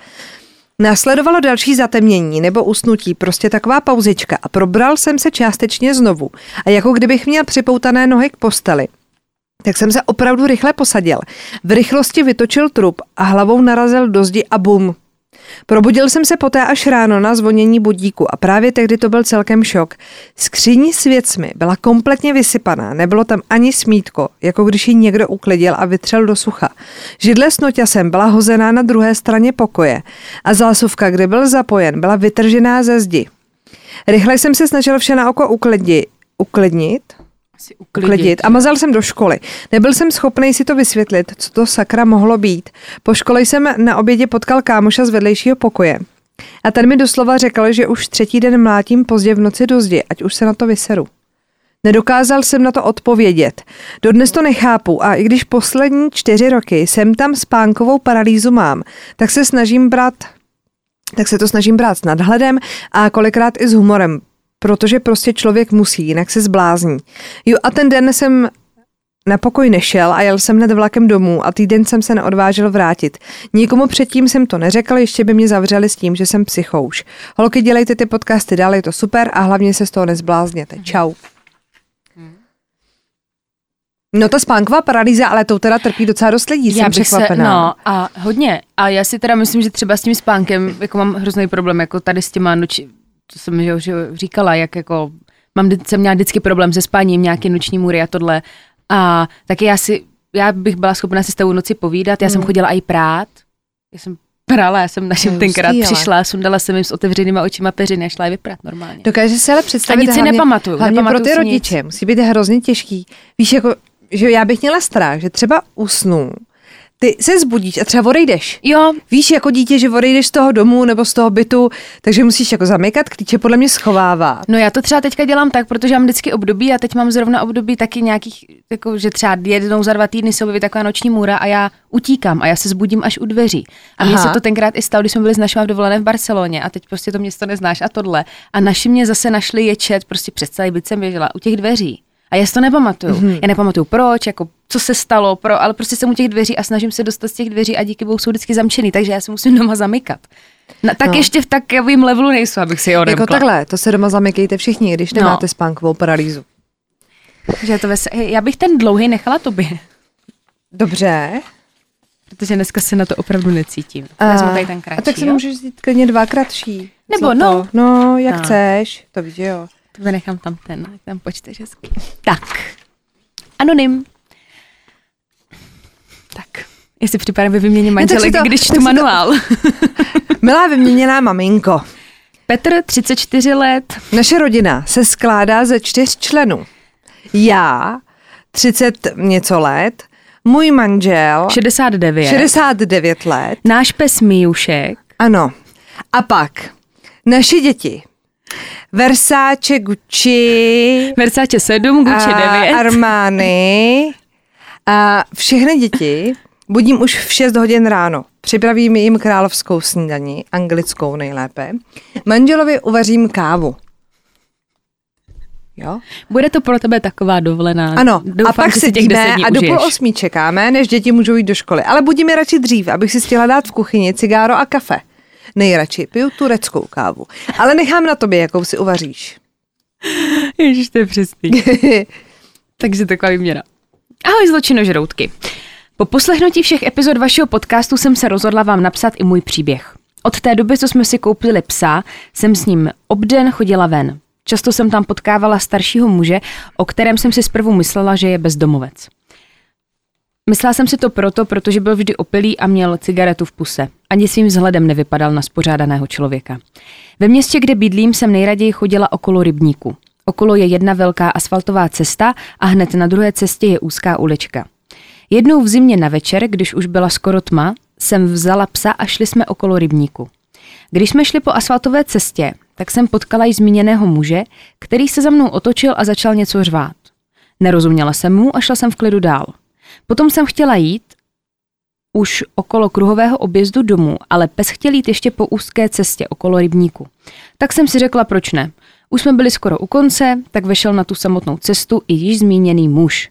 Následovalo další zatemnění nebo usnutí, prostě taková pauzička a probral jsem se částečně znovu. A jako kdybych měl připoutané nohy k posteli. Tak jsem se opravdu rychle posadil. V rychlosti vytočil trup a hlavou narazil do zdi a bum. Probudil jsem se poté až ráno na zvonění budíku a právě tehdy to byl celkem šok. Skříní s věcmi byla kompletně vysypaná, nebylo tam ani smítko, jako když ji někdo uklidil a vytřel do sucha. Židle s noťasem byla hozená na druhé straně pokoje a zásuvka, kde byl zapojen, byla vytržená ze zdi. Rychle jsem se snažil vše na oko uklidit, uklidnit, Asi uklidit a mazal jsem do školy. Nebyl jsem schopný si to vysvětlit, co to sakra mohlo být. Po škole jsem na obědě potkal kámoša z vedlejšího pokoje. A ten mi doslova řekl, že už třetí den mlátím pozdě v noci do zdi, ať už se na to vyseru. Nedokázal jsem na to odpovědět. Dodnes to nechápu a i když poslední čtyři roky jsem tam spánkovou paralýzu mám, tak se snažím brát tak se to snažím brát s nadhledem a kolikrát i s humorem, protože prostě člověk musí, jinak se zblázní. Jo a ten den jsem na pokoj nešel a jel jsem hned vlakem domů a týden jsem se neodvážil vrátit. Nikomu předtím jsem to neřekl, ještě by mě zavřeli s tím, že jsem psychouš. Holky, dělejte ty podcasty dál, je to super a hlavně se z toho nezblázněte. Čau. No ta spánková paralýza, ale to teda trpí docela dost lidí, jsem bych se, překvapená. no a hodně. A já si teda myslím, že třeba s tím spánkem jako mám hrozný problém, jako tady s těma noči, to jsem že, že říkala, jak jako mám, jsem měla vždycky problém se spáním, nějaký noční můry a tohle. A taky já si, já bych byla schopna si s tou noci povídat, já jsem Mm. chodila i prát, já jsem prala, já jsem našim tenkrát ale. přišla, sundala jsem jim s otevřenýma očima peřiny a šla je vyprat normálně. Dokáže si ale představit A nic si hlavně, nepamatuju, hlavně pro nepamatuju ty si rodiče, musí být hrozně těžký. Víš, jako, že já bych měla strach, že třeba usnu, ty se zbudíš a třeba odejdeš. Jo, Víš, jako dítě, že odejdeš z toho domu nebo z toho bytu, takže musíš jako zamykat klíče, podle mě schovávat. No já to třeba teďka dělám tak, protože mám vždycky období a teď mám zrovna období taky nějakých, jako, že třeba jednou za dva týdny se objeví taková noční můra a já utíkám a já se zbudím až u dveří. A mně se to tenkrát i stalo, když jsme byli s našima v dovolené v Barceloně a teď prostě to město neznáš a tohle. A naši mě zase našli ječet, prostě přes celý byt jsem běžela u těch dveří. A já si to nepamatuju. Mm-hmm. Já nepamatuju proč, jako co se stalo, pro, ale prostě jsem u těch dveří a snažím se dostat z těch dveří a díky bohu jsou vždycky zamčený, takže já se musím doma zamykat. Na, tak No. no. ještě v takovém levelu nejsou, abych si je odemkla. Jako takhle, to se doma zamykejte všichni, když No. nemáte spánkovou paralýzu. Že to ves... Já bych ten dlouhý nechala tobě, Dobře. protože dneska se na to opravdu necítím. Vezmu tady ten kratší, a tak si jo? můžeš vzít klidně dva kratší. Nebo Zlato. no. No, jak No. chceš, to víš, jo. To vynechám tam ten, ať tam počteš hezky. Tak. Anonym. Tak. Jestli připadám ve si manželek, to- když čtu si to- manuál. Milá vyměněná maminko, Petr, 34 let. naše rodina se skládá ze čtyř členů. Já, 30 něco let, můj manžel, 69. 69 let, Náš pes Mijušek. ano. A pak naše děti. Versace, Gucci, Versace 7, Gucci a 9. Armani a všechny děti budím už v 6 hodin ráno. Připravím jim královskou snídani, anglickou nejlépe. Manželovi uvařím kávu. Jo? Bude to pro tebe taková dovolená. Ano, Doufám, a pak těch sedíme 10 dní a do půl osmí čekáme, než děti můžou jít do školy. Ale budíme radši dřív, abych si stihla dát v kuchyni cigáro a kafe. Nejradši piju tureckou kávu. Ale nechám na tobě, jakou si uvaříš. Ježiš, to je přesný. Takže taková výměna. Ahoj zločinožroutky. Po poslechnutí všech epizod vašeho podcastu jsem se rozhodla vám napsat i můj příběh. Od té doby, co jsme si koupili psa, jsem s ním obden chodila ven. Často jsem tam potkávala staršího muže, o kterém jsem si zprvu myslela, že je bezdomovec. Myslela jsem si to proto, protože byl vždy opilý a měl cigaretu v puse. Ani svým vzhledem nevypadal na spořádaného člověka. Ve městě, kde bydlím, jsem nejraději chodila okolo rybníku. Okolo je jedna velká asfaltová cesta a hned na druhé cestě je úzká ulička. Jednou v zimě na večer, když už byla skoro tma, jsem vzala psa a šli jsme okolo rybníku. Když jsme šli po asfaltové cestě, tak jsem potkala již zmíněného muže, který se za mnou otočil a začal něco řvát. Nerozuměla jsem mu a šla jsem v klidu dál. Potom jsem chtěla jít už okolo kruhového objezdu domů, ale pes chtěl jít ještě po úzké cestě okolo rybníku. Tak jsem si řekla, proč ne. Už jsme byli skoro u konce, tak vešel na tu samotnou cestu i již zmíněný muž.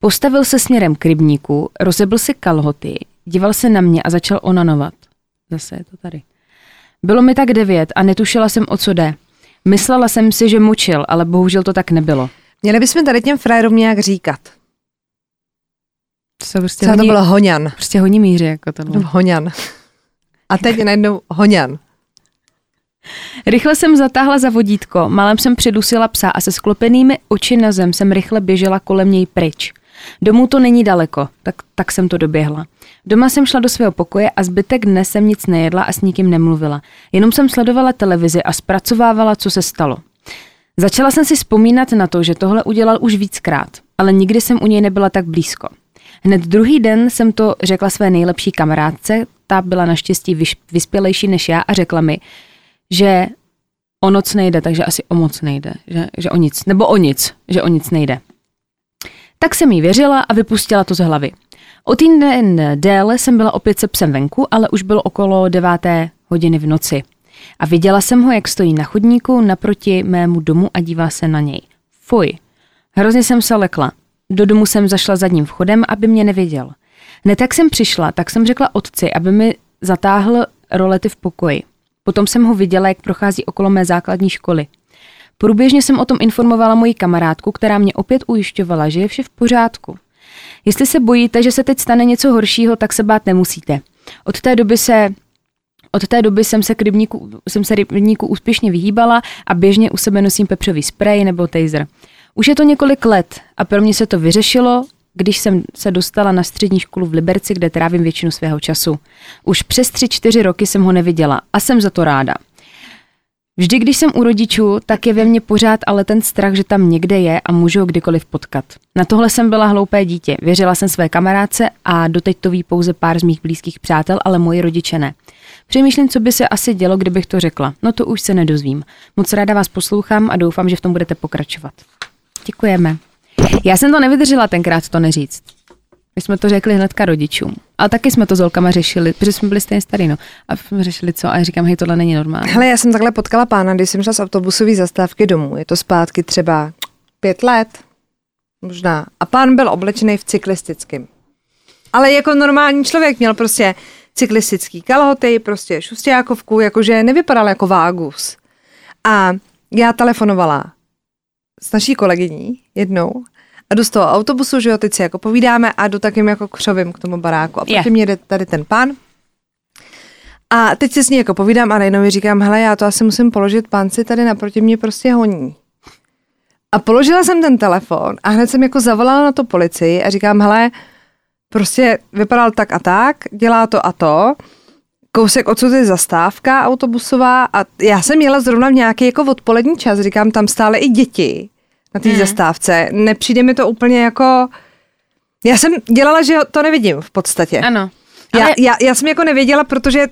Postavil se směrem k rybníku, rozebl si kalhoty, díval se na mě a začal onanovat. Zase je to tady. Bylo mi tak devět a netušila jsem, o co jde. Myslela jsem si, že mučil, ale bohužel to tak nebylo. Měli bychom tady těm frajerům nějak říkat. To, se prostě Co to hodí, bylo hoňan. prostě hodí míři, jako tohle. Hoňan. A teď najednou hoňan. Rychle jsem zatáhla za vodítko, málem jsem přidusila psa a se sklopenými oči na zem jsem rychle běžela kolem něj pryč. Domů to není daleko, tak, tak jsem to doběhla. Doma jsem šla do svého pokoje a zbytek dne jsem nic nejedla a s nikým nemluvila. Jenom jsem sledovala televizi a zpracovávala, co se stalo. Začala jsem si vzpomínat na to, že tohle udělal už víckrát, ale nikdy jsem u něj nebyla tak blízko. Hned druhý den jsem to řekla své nejlepší kamarádce, ta byla naštěstí vyspělejší než já a řekla mi, že o noc nejde, takže asi o moc nejde, že, že o nic, nebo o nic, že o nic nejde. Tak jsem jí věřila a vypustila to z hlavy. O týden déle jsem byla opět se psem venku, ale už bylo okolo deváté hodiny v noci. A viděla jsem ho, jak stojí na chodníku naproti mému domu a dívá se na něj. Fuj. Hrozně jsem se lekla. Do domu jsem zašla zadním vchodem, aby mě neviděl. Hned jak jsem přišla, tak jsem řekla otci, aby mi zatáhl rolety v pokoji. Potom jsem ho viděla, jak prochází okolo mé základní školy. Průběžně jsem o tom informovala moji kamarádku, která mě opět ujišťovala, že je vše v pořádku. Jestli se bojíte, že se teď stane něco horšího, tak se bát nemusíte. Od té doby se od té doby jsem se k rybníku, jsem se rybníku úspěšně vyhýbala a běžně u sebe nosím pepřový sprej nebo taser. Už je to několik let a pro mě se to vyřešilo, když jsem se dostala na střední školu v Liberci, kde trávím většinu svého času. Už přes tři, čtyři roky jsem ho neviděla a jsem za to ráda. Vždy, když jsem u rodičů, tak je ve mně pořád ale ten strach, že tam někde je a můžu ho kdykoliv potkat. Na tohle jsem byla hloupé dítě. Věřila jsem své kamarádce a doteď to ví pouze pár z mých blízkých přátel, ale moji rodiče ne. Přemýšlím, co by se asi dělo, kdybych to řekla. No to už se nedozvím. Moc ráda vás poslouchám a doufám, že v tom budete pokračovat. Děkujeme. Já jsem to nevydržela tenkrát to neříct. My jsme to řekli hnedka rodičům. A taky jsme to s holkama řešili, protože jsme byli stejně starý, no. A jsme řešili co? A já říkám, hej, tohle není normální. Hele, já jsem takhle potkala pána, když jsem šla z autobusové zastávky domů. Je to zpátky třeba pět let, možná. A pán byl oblečený v cyklistickém. Ale jako normální člověk měl prostě cyklistický kalhoty, prostě šustějákovku, jakože nevypadal jako vágus. A já telefonovala s naší kolegyní jednou a jdu z toho autobusu, že jo, teď si jako povídáme a jdu takým jako křovím k tomu baráku. A proti yeah. mě jde tady ten pán. A teď si s ní jako povídám a najednou mi říkám, hele, já to asi musím položit, pán si tady naproti mě prostě honí. A položila jsem ten telefon a hned jsem jako zavolala na to policii a říkám, hele, prostě vypadal tak a tak, dělá to a to, kousek odsud je zastávka autobusová a já jsem jela zrovna v nějaký jako odpolední čas, říkám, tam stále i děti na té hmm. zastávce. Nepřijde mi to úplně jako... Já jsem dělala, že to nevidím v podstatě. Ano. Ale... Já, já, já jsem jako nevěděla, protože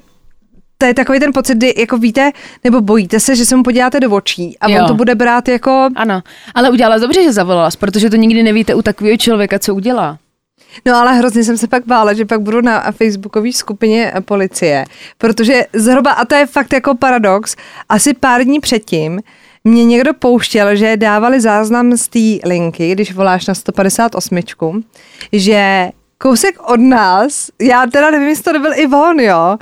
to je takový ten pocit, kdy jako víte, nebo bojíte se, že se mu podíváte do očí a jo. on to bude brát jako... Ano, ale udělala dobře, že zavolala, protože to nikdy nevíte u takového člověka, co udělá. No ale hrozně jsem se pak bála, že pak budu na facebookové skupině policie, protože zhruba, a to je fakt jako paradox, asi pár dní předtím mě někdo pouštěl, že dávali záznam z té linky, když voláš na 158, že kousek od nás, já teda nevím, jestli to nebyl i on, jo,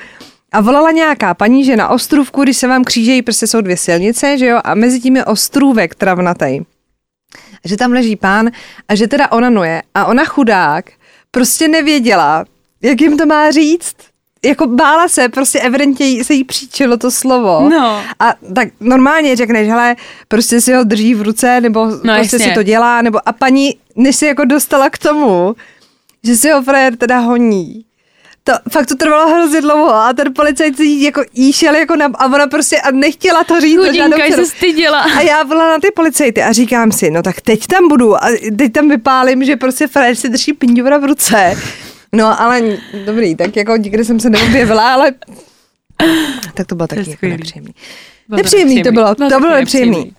a volala nějaká paní, že na ostrůvku, když se vám křížejí, prostě jsou dvě silnice, že jo, a mezi tím je ostrůvek travnatej. Že tam leží pán a že teda onanuje. A ona chudák prostě nevěděla, jak jim to má říct. Jako bála se, prostě evidentně se jí příčilo to slovo. No. A tak normálně řekneš, hele, prostě si ho drží v ruce, nebo no, prostě jasně. si to dělá, nebo a paní, než si jako dostala k tomu, že si ho frajer teda honí, to fakt to trvalo hrozně dlouho a ten policajt si jako jí šel jako na, a ona prostě a nechtěla to říct. Chudinka se styděla. A já byla na ty policajty a říkám si, no tak teď tam budu a teď tam vypálím, že prostě frajer si drží pinďura v ruce. No ale dobrý, tak jako nikdy jsem se neobjevila, ale tak to bylo taky jako nepříjemný. Nepříjemný to bylo, to bylo nepříjemný.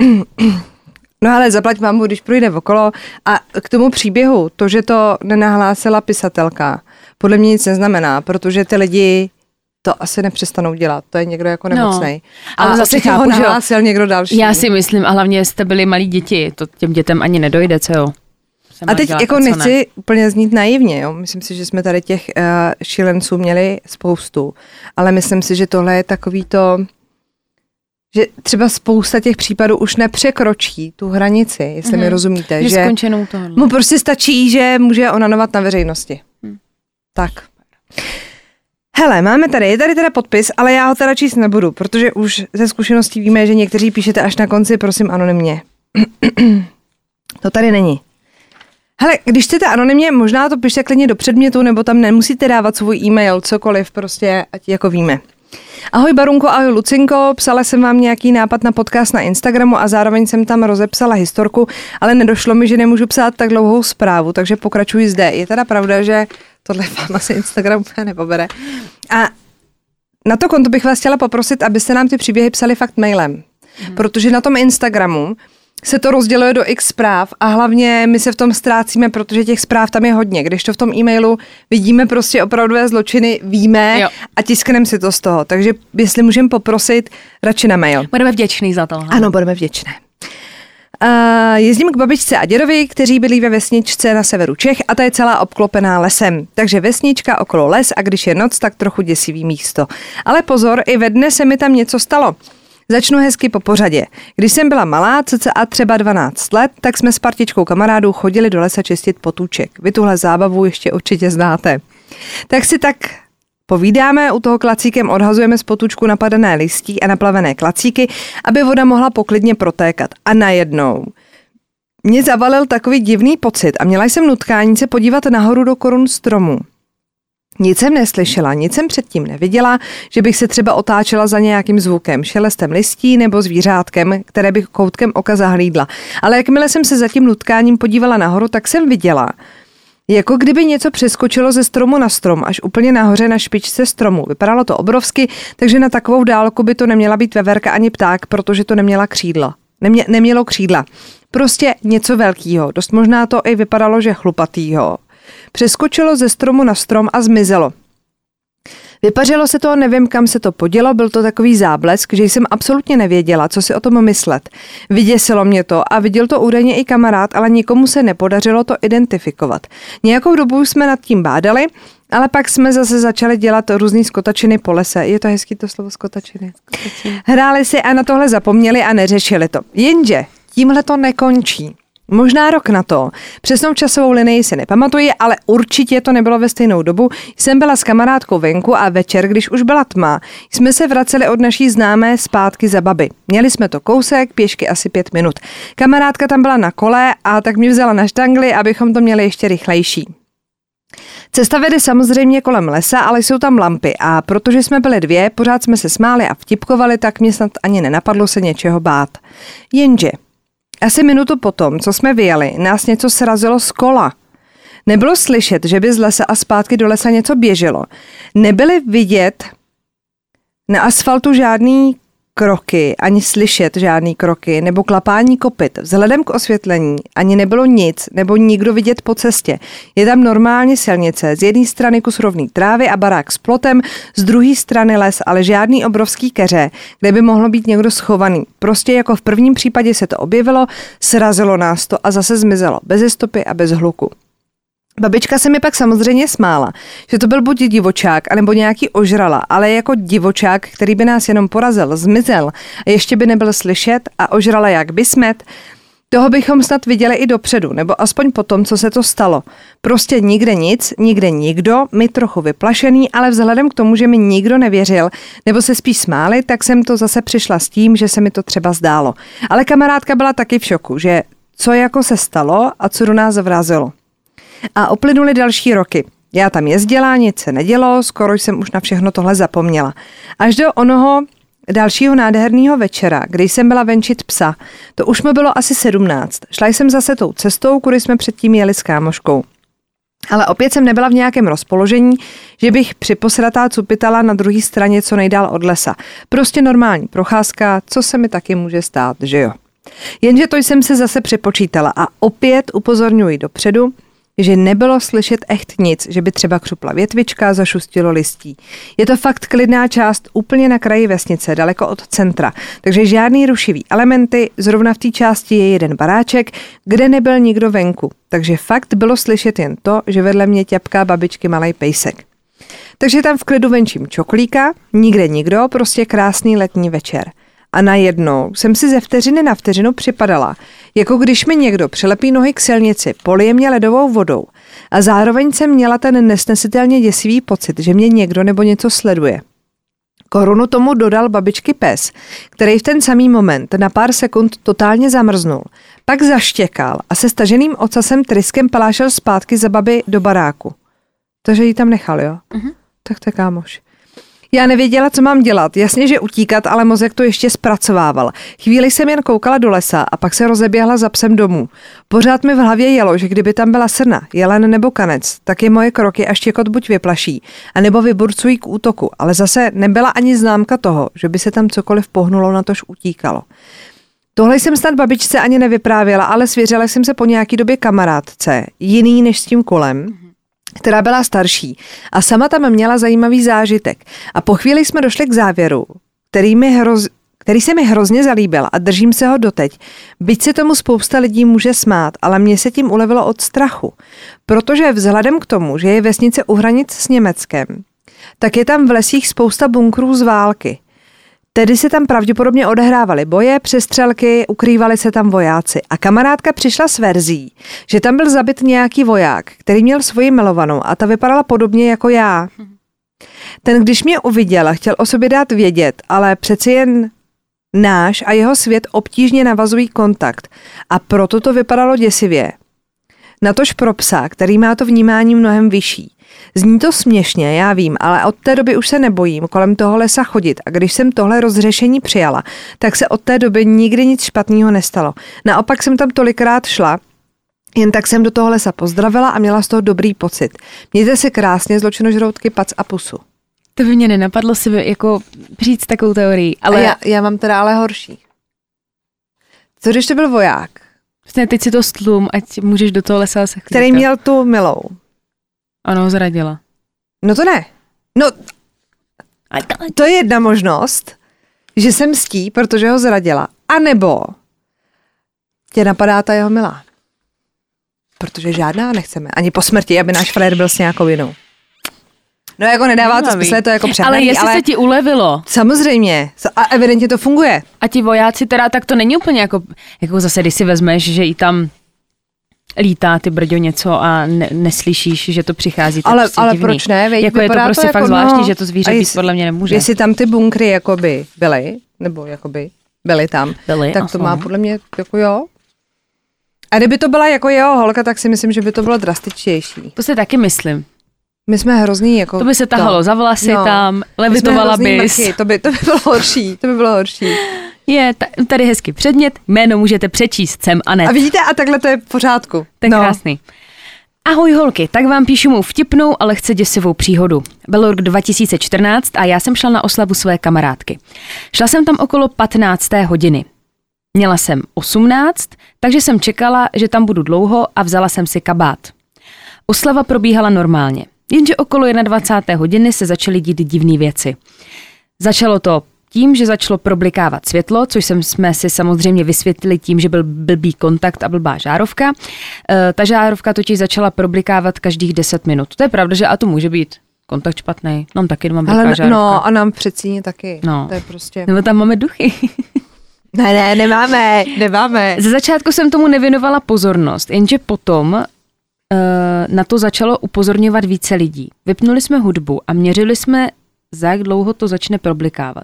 No ale zaplať mámu, když projde okolo a k tomu příběhu, to, že to nenahlásila pisatelka, podle mě nic neznamená, protože ty lidi to asi nepřestanou dělat. To je někdo jako nemocný. No, ale a zase chápu, ho nahlásil že někdo další. Já si myslím, a hlavně jste byli malí děti, to těm dětem ani nedojde, co jo. A teď jako nechci ne. úplně znít naivně, jo. Myslím si, že jsme tady těch uh, šilenců měli spoustu, ale myslím si, že tohle je takový to, že třeba spousta těch případů už nepřekročí tu hranici, jestli mm-hmm. mi mhm. rozumíte. Že, že skončenou tohle. Mu prostě stačí, že může onanovat na veřejnosti. Hmm. Tak. Hele, máme tady, je tady teda podpis, ale já ho teda číst nebudu, protože už ze zkušeností víme, že někteří píšete až na konci, prosím, anonymně. to tady není. Hele, když chcete anonymně, možná to pište klidně do předmětu, nebo tam nemusíte dávat svůj e-mail, cokoliv, prostě, ať jako víme. Ahoj Barunko, ahoj Lucinko, psala jsem vám nějaký nápad na podcast na Instagramu a zároveň jsem tam rozepsala historku, ale nedošlo mi, že nemůžu psát tak dlouhou zprávu, takže pokračuji zde. Je teda pravda, že tohle vám asi Instagram úplně nepobere. A na to konto bych vás chtěla poprosit, abyste nám ty příběhy psali fakt mailem. Hmm. Protože na tom Instagramu se to rozděluje do x zpráv a hlavně my se v tom ztrácíme, protože těch zpráv tam je hodně. Když to v tom e-mailu vidíme prostě opravdové zločiny, víme jo. a tiskneme si to z toho. Takže jestli můžeme poprosit, radši na mail. Budeme vděční za to. Ano, budeme vděčné. Uh, jezdím k babičce a dědovi, kteří byli ve vesničce na severu Čech a ta je celá obklopená lesem. Takže vesnička okolo les a když je noc, tak trochu děsivý místo. Ale pozor, i ve dne se mi tam něco stalo. Začnu hezky po pořadě. Když jsem byla malá, cca třeba 12 let, tak jsme s partičkou kamarádů chodili do lesa čistit potůček. Vy tuhle zábavu ještě určitě znáte. Tak si tak Povídáme, u toho klacíkem odhazujeme z potučku napadené listí a naplavené klacíky, aby voda mohla poklidně protékat. A najednou mě zavalil takový divný pocit a měla jsem nutkání se podívat nahoru do korun stromu. Nic jsem neslyšela, nic jsem předtím neviděla, že bych se třeba otáčela za nějakým zvukem, šelestem listí nebo zvířátkem, které bych koutkem oka zahlídla. Ale jakmile jsem se za tím nutkáním podívala nahoru, tak jsem viděla, jako kdyby něco přeskočilo ze stromu na strom, až úplně nahoře na špičce stromu. Vypadalo to obrovsky, takže na takovou dálku by to neměla být veverka ani pták, protože to neměla křídla. Nemě, nemělo křídla. Prostě něco velkého. Dost možná to i vypadalo, že chlupatýho. Přeskočilo ze stromu na strom a zmizelo. Vypařilo se to, nevím kam se to podělo, byl to takový záblesk, že jsem absolutně nevěděla, co si o tom myslet. Vyděsilo mě to a viděl to údajně i kamarád, ale nikomu se nepodařilo to identifikovat. Nějakou dobu jsme nad tím bádali, ale pak jsme zase začali dělat různý skotačiny po lese. Je to hezký to slovo skotačiny. skotačiny. Hráli si a na tohle zapomněli a neřešili to. Jenže tímhle to nekončí. Možná rok na to. Přesnou časovou linii si nepamatuji, ale určitě to nebylo ve stejnou dobu. Jsem byla s kamarádkou venku a večer, když už byla tma, jsme se vraceli od naší známé zpátky za baby. Měli jsme to kousek, pěšky asi pět minut. Kamarádka tam byla na kole a tak mě vzala na štangli, abychom to měli ještě rychlejší. Cesta vede samozřejmě kolem lesa, ale jsou tam lampy a protože jsme byli dvě, pořád jsme se smáli a vtipkovali, tak mě snad ani nenapadlo se něčeho bát. Jenže asi minutu potom, co jsme vyjeli, nás něco srazilo z kola. Nebylo slyšet, že by z lesa a zpátky do lesa něco běželo. Nebyly vidět na asfaltu žádný kroky, ani slyšet žádný kroky nebo klapání kopyt. Vzhledem k osvětlení ani nebylo nic nebo nikdo vidět po cestě. Je tam normálně silnice, z jedné strany kus rovný trávy a barák s plotem, z druhé strany les, ale žádný obrovský keře, kde by mohlo být někdo schovaný. Prostě jako v prvním případě se to objevilo, srazilo nás to a zase zmizelo, bez stopy a bez hluku. Babička se mi pak samozřejmě smála, že to byl buď divočák, anebo nějaký ožrala, ale jako divočák, který by nás jenom porazil, zmizel a ještě by nebyl slyšet a ožrala jak by smet, toho bychom snad viděli i dopředu, nebo aspoň po tom, co se to stalo. Prostě nikde nic, nikde nikdo, mi trochu vyplašený, ale vzhledem k tomu, že mi nikdo nevěřil, nebo se spíš smáli, tak jsem to zase přišla s tím, že se mi to třeba zdálo. Ale kamarádka byla taky v šoku, že co jako se stalo a co do nás zavrazilo. A uplynuly další roky. Já tam jezdila, nic se nedělo, skoro jsem už na všechno tohle zapomněla. Až do onoho dalšího nádherného večera, kdy jsem byla venčit psa, to už mi bylo asi sedmnáct. Šla jsem zase tou cestou, kudy jsme předtím jeli s kámoškou. Ale opět jsem nebyla v nějakém rozpoložení, že bych připosratá cupitala na druhé straně co nejdál od lesa. Prostě normální procházka, co se mi taky může stát, že jo. Jenže to jsem se zase připočítala a opět upozorňuji dopředu, že nebylo slyšet echt nic, že by třeba křupla větvička, zašustilo listí. Je to fakt klidná část úplně na kraji vesnice, daleko od centra, takže žádný rušivý elementy, zrovna v té části je jeden baráček, kde nebyl nikdo venku. Takže fakt bylo slyšet jen to, že vedle mě ťapká babičky malý pejsek. Takže tam v klidu venčím čoklíka, nikde nikdo, prostě krásný letní večer a najednou jsem si ze vteřiny na vteřinu připadala, jako když mi někdo přilepí nohy k silnici, polije mě ledovou vodou a zároveň jsem měla ten nesnesitelně děsivý pocit, že mě někdo nebo něco sleduje. Korunu tomu dodal babičky pes, který v ten samý moment na pár sekund totálně zamrznul. Pak zaštěkal a se staženým ocasem tryskem palášel zpátky za baby do baráku. Takže ji tam nechal, jo? Uh-huh. Tak to je kámoš. Já nevěděla, co mám dělat. Jasně, že utíkat, ale mozek to ještě zpracovával. Chvíli jsem jen koukala do lesa a pak se rozeběhla za psem domů. Pořád mi v hlavě jelo, že kdyby tam byla srna, jelen nebo kanec, tak je moje kroky až těkot buď vyplaší, anebo vyburcují k útoku, ale zase nebyla ani známka toho, že by se tam cokoliv pohnulo, na tož utíkalo. Tohle jsem snad babičce ani nevyprávěla, ale svěřila jsem se po nějaký době kamarádce, jiný než s tím kolem, která byla starší a sama tam měla zajímavý zážitek. A po chvíli jsme došli k závěru, který, mi hroz, který se mi hrozně zalíbil a držím se ho doteď. Byť se tomu spousta lidí může smát, ale mě se tím ulevilo od strachu. Protože vzhledem k tomu, že je vesnice u hranic s Německem, tak je tam v lesích spousta bunkrů z války. Tedy se tam pravděpodobně odehrávaly boje, přestřelky, ukrývali se tam vojáci. A kamarádka přišla s verzí, že tam byl zabit nějaký voják, který měl svoji milovanou a ta vypadala podobně jako já. Ten, když mě uviděl, chtěl o sobě dát vědět, ale přeci jen náš a jeho svět obtížně navazují kontakt a proto to vypadalo děsivě. Natož pro psa, který má to vnímání mnohem vyšší. Zní to směšně, já vím, ale od té doby už se nebojím kolem toho lesa chodit a když jsem tohle rozřešení přijala, tak se od té doby nikdy nic špatného nestalo. Naopak jsem tam tolikrát šla, jen tak jsem do toho lesa pozdravila a měla z toho dobrý pocit. Mějte si krásně zločinožroutky, pac a pusu. To by mě nenapadlo si jako říct takovou teorii. Ale A já, já mám teda ale horší. Co když to byl voják, Vlastně teď si to stlum, ať můžeš do toho lesa se který měl tu milou? Ano, zradila. No to ne. No, to je jedna možnost, že se mstí, protože ho zradila. A nebo tě napadá ta jeho milá. Protože žádná nechceme. Ani po smrti, aby náš frajer byl s nějakou jinou. No jako nedává to smysl, je to jako Ale přehnaný, jestli ale se ti ulevilo samozřejmě. A evidentně to funguje. a ti vojáci teda, tak to není úplně jako, jako zase, když si vezmeš, že i tam lítá ty brďo něco a ne, neslyšíš, že to přichází. To je Ale, prostě ale divný. proč ne? Veď, Jako je to prostě fakt jako, zvláštní, no, že to zvíře být podle mě nemůže. Jestli tam ty bunkry jakoby byly, nebo jakoby byly tam, Byly, tak to aha. má podle mě jako jo. A kdyby to byla jako jeho holka, tak si myslím, že by to bylo drastičtější. To si taky myslím. My jsme hrozný jako... To by se tahalo za vlasy No. tam, levitovala bys. mrchy, To by, to by bylo horší, to by bylo horší. Je ta- tady hezký předmět, jméno můžete přečíst sem a ne. A vidíte, a takhle to je v pořádku. To je no. krásný. Ahoj holky, tak vám píšu mou vtipnou, ale chce děsivou příhodu. Byl rok 2014 a já jsem šla na oslavu své kamarádky. Šla jsem tam okolo 15. hodiny. Měla jsem 18, takže jsem čekala, že tam budu dlouho a vzala jsem si kabát. Oslava probíhala normálně, jenže okolo 21. hodiny se začaly dít divné věci. Začalo to tím, že začalo problikávat světlo, což jsme si samozřejmě vysvětlili tím, že byl blbý kontakt a blbá žárovka. E, ta žárovka totiž začala problikávat každých 10 minut. To je pravda, že a to může být kontakt špatný. Mám taky doma Ale žárovka. no, a nám v předsíni taky. No. To je prostě... Nebo tam máme duchy. Ne, ne, nemáme, nemáme. Ze začátku jsem tomu nevěnovala pozornost, jenže potom na to začalo upozorňovat více lidí. Vypnuli jsme hudbu a měřili jsme, za jak dlouho to začne problikávat.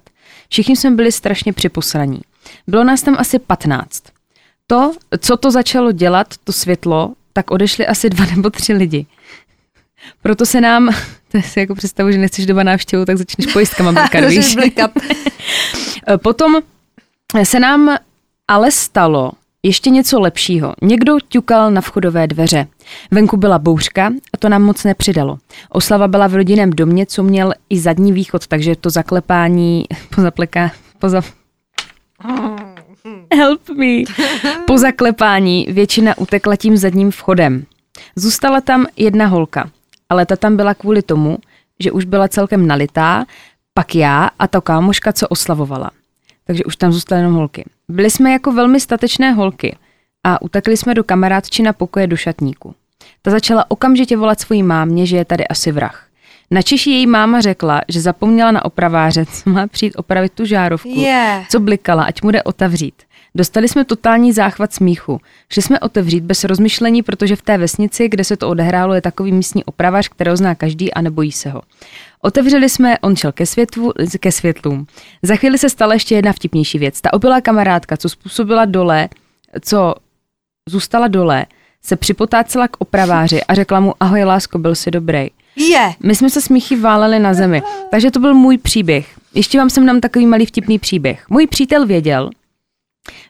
Všichni jsme byli strašně připosraní. Bylo nás tam asi 15. To, co to začalo dělat, to světlo, tak odešli asi dva nebo tři lidi. Proto se nám, to si jako představu, že nechceš doma návštěvu, tak začneš pojistkama blikat, víš? blikat. E, Potom se nám ale stalo ještě něco lepšího. Někdo ťukal na vchodové dveře. Venku byla bouřka a to nám moc nepřidalo. Oslava byla v rodinném domě, co měl i zadní východ, takže to zaklepání, pozapleká, poza... Help me. Po zaklepání většina utekla tím zadním vchodem. Zůstala tam jedna holka, ale ta tam byla kvůli tomu, že už byla celkem nalitá, pak já a ta kámoška, co oslavovala. Takže už tam zůstaly jenom holky. Byli jsme jako velmi statečné holky a utekli jsme do kamarádči na pokoje do šatníku. Ta začala okamžitě volat svojí mámě, že je tady asi vrah. Na Češi její máma řekla, že zapomněla na opraváře, co má přijít opravit tu žárovku, Je. co blikala, ať mu jde otevřít. Dostali jsme totální záchvat smíchu. Šli jsme otevřít bez rozmyšlení, protože v té vesnici, kde se to odehrálo, je takový místní opravář, kterého zná každý a nebojí se ho. Otevřeli jsme, on šel ke, světlu, ke světlům. Za chvíli se stala ještě jedna vtipnější věc. Ta opilá kamarádka, co způsobila dole, co zůstala dole, se připotácela k opraváři a řekla mu, ahoj lásko, byl jsi dobrý. Je. My jsme se smíchy váleli na zemi, takže to byl můj příběh. Ještě vám sem dám takový malý vtipný příběh. Můj přítel věděl,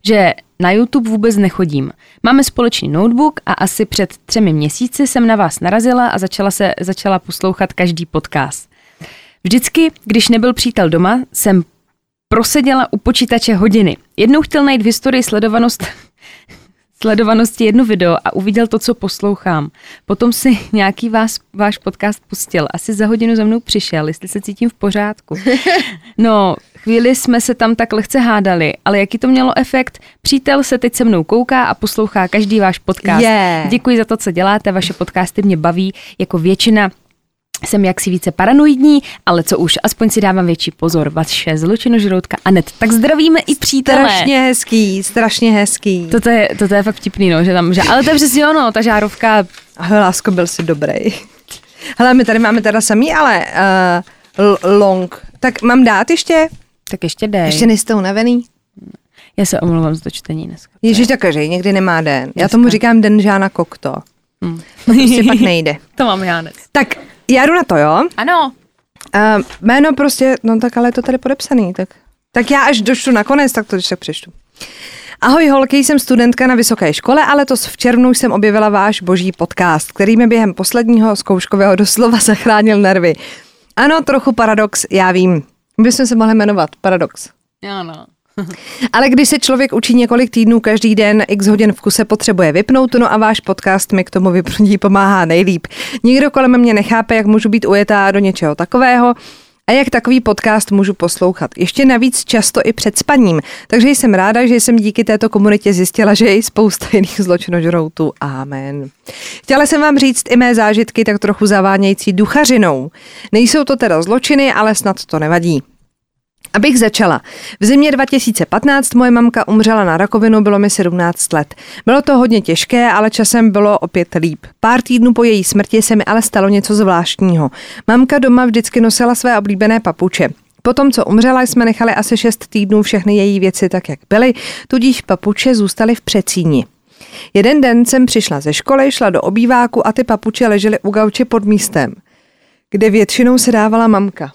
že na YouTube vůbec nechodím. Máme společný notebook a asi před třemi měsíci jsem na vás narazila a začala, se, začala poslouchat každý podcast. Vždycky, když nebyl přítel doma, jsem proseděla u počítače hodiny. Jednou chtěl najít v historii sledovanost sledovanosti jedno video a uviděl to, co poslouchám. Potom si nějaký vás, váš podcast pustil. Asi za hodinu za mnou přišel, jestli se cítím v pořádku. No, chvíli jsme se tam tak lehce hádali, ale jaký to mělo efekt? Přítel se teď se mnou kouká a poslouchá každý váš podcast. Yeah. Děkuji za to, co děláte, vaše podcasty mě baví jako většina jsem jaksi více paranoidní, ale co už, aspoň si dávám větší pozor. Vaše zločinožroutka Anet. Tak zdravíme i přítele. Strašně hezký, strašně hezký. Toto je, toto je fakt vtipný, no, že tam, že, ale to je přesně ono, ta žárovka. Ahoj, lásko, byl jsi dobrý. Hele, my tady máme teda samý, ale uh, long. Tak mám dát ještě? Tak ještě dej. Ještě nejste unavený? Já se omlouvám za to čtení dneska. Ježíš, tak každý někdy nemá den. Dneska. Já tomu říkám den Žána Kokto. Hmm. To prostě pak nejde. to mám já dnes. Tak já jdu na to, jo? Ano. Uh, jméno prostě, no tak ale je to tady podepsaný, tak, tak já až došlu nakonec, tak to když tak přečtu. Ahoj holky, jsem studentka na vysoké škole, ale to v červnu jsem objevila váš boží podcast, který mi během posledního zkouškového doslova zachránil nervy. Ano, trochu paradox, já vím. Bychom se mohli jmenovat Paradox. Ano. Ale když se člověk učí několik týdnů každý den, x hodin v kuse potřebuje vypnout, no a váš podcast mi k tomu vypnutí pomáhá nejlíp. Nikdo kolem mě nechápe, jak můžu být ujetá do něčeho takového, a jak takový podcast můžu poslouchat. Ještě navíc často i před spaním. Takže jsem ráda, že jsem díky této komunitě zjistila, že je spousta jiných zločinožroutů. Amen. Chtěla jsem vám říct i mé zážitky tak trochu zavánějící duchařinou. Nejsou to teda zločiny, ale snad to nevadí. Abych začala. V zimě 2015 moje mamka umřela na rakovinu, bylo mi 17 let. Bylo to hodně těžké, ale časem bylo opět líp. Pár týdnů po její smrti se mi ale stalo něco zvláštního. Mamka doma vždycky nosila své oblíbené papuče. Potom, co umřela, jsme nechali asi 6 týdnů všechny její věci tak, jak byly, tudíž papuče zůstaly v přecíni. Jeden den jsem přišla ze školy, šla do obýváku a ty papuče ležely u gauče pod místem, kde většinou se dávala mamka.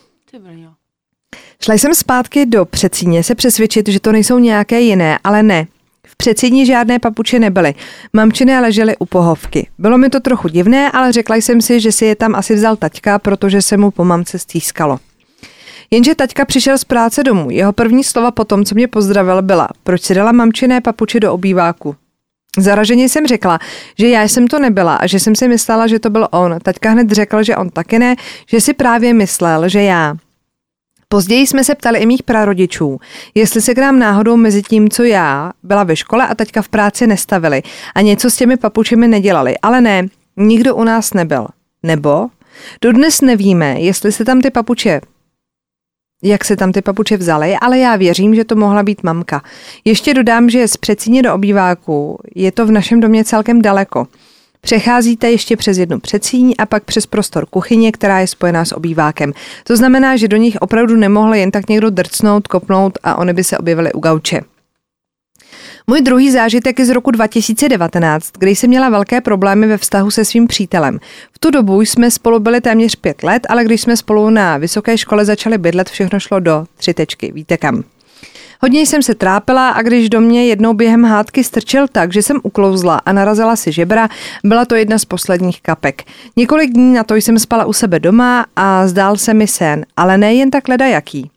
Šla jsem zpátky do přecíně se přesvědčit, že to nejsou nějaké jiné, ale ne. V přecíni žádné papuče nebyly. Mamčiny ležely u pohovky. Bylo mi to trochu divné, ale řekla jsem si, že si je tam asi vzal taťka, protože se mu po mamce stýskalo. Jenže taťka přišel z práce domů. Jeho první slova po tom, co mě pozdravil, byla, proč si dala mamčiné papuče do obýváku. Zaraženě jsem řekla, že já jsem to nebyla a že jsem si myslela, že to byl on. Taťka hned řekl, že on taky ne, že si právě myslel, že já. Později jsme se ptali i mých prarodičů, jestli se k nám náhodou mezi tím, co já byla ve škole a teďka v práci nestavili a něco s těmi papučemi nedělali. Ale ne, nikdo u nás nebyl. Nebo? Dodnes nevíme, jestli se tam ty papuče jak se tam ty papuče vzaly, ale já věřím, že to mohla být mamka. Ještě dodám, že z přecíně do obýváku je to v našem domě celkem daleko. Přecházíte ještě přes jednu předsíň a pak přes prostor kuchyně, která je spojená s obývákem. To znamená, že do nich opravdu nemohl jen tak někdo drcnout, kopnout a oni by se objevili u gauče. Můj druhý zážitek je z roku 2019, kdy jsem měla velké problémy ve vztahu se svým přítelem. V tu dobu jsme spolu byli téměř pět let, ale když jsme spolu na vysoké škole začali bydlet, všechno šlo do tři tečky. Víte kam? Hodně jsem se trápila a když do mě jednou během hádky strčil tak, že jsem uklouzla a narazila si žebra, byla to jedna z posledních kapek. Několik dní na to jsem spala u sebe doma a zdál se mi sen, ale ne jen tak leda jaký.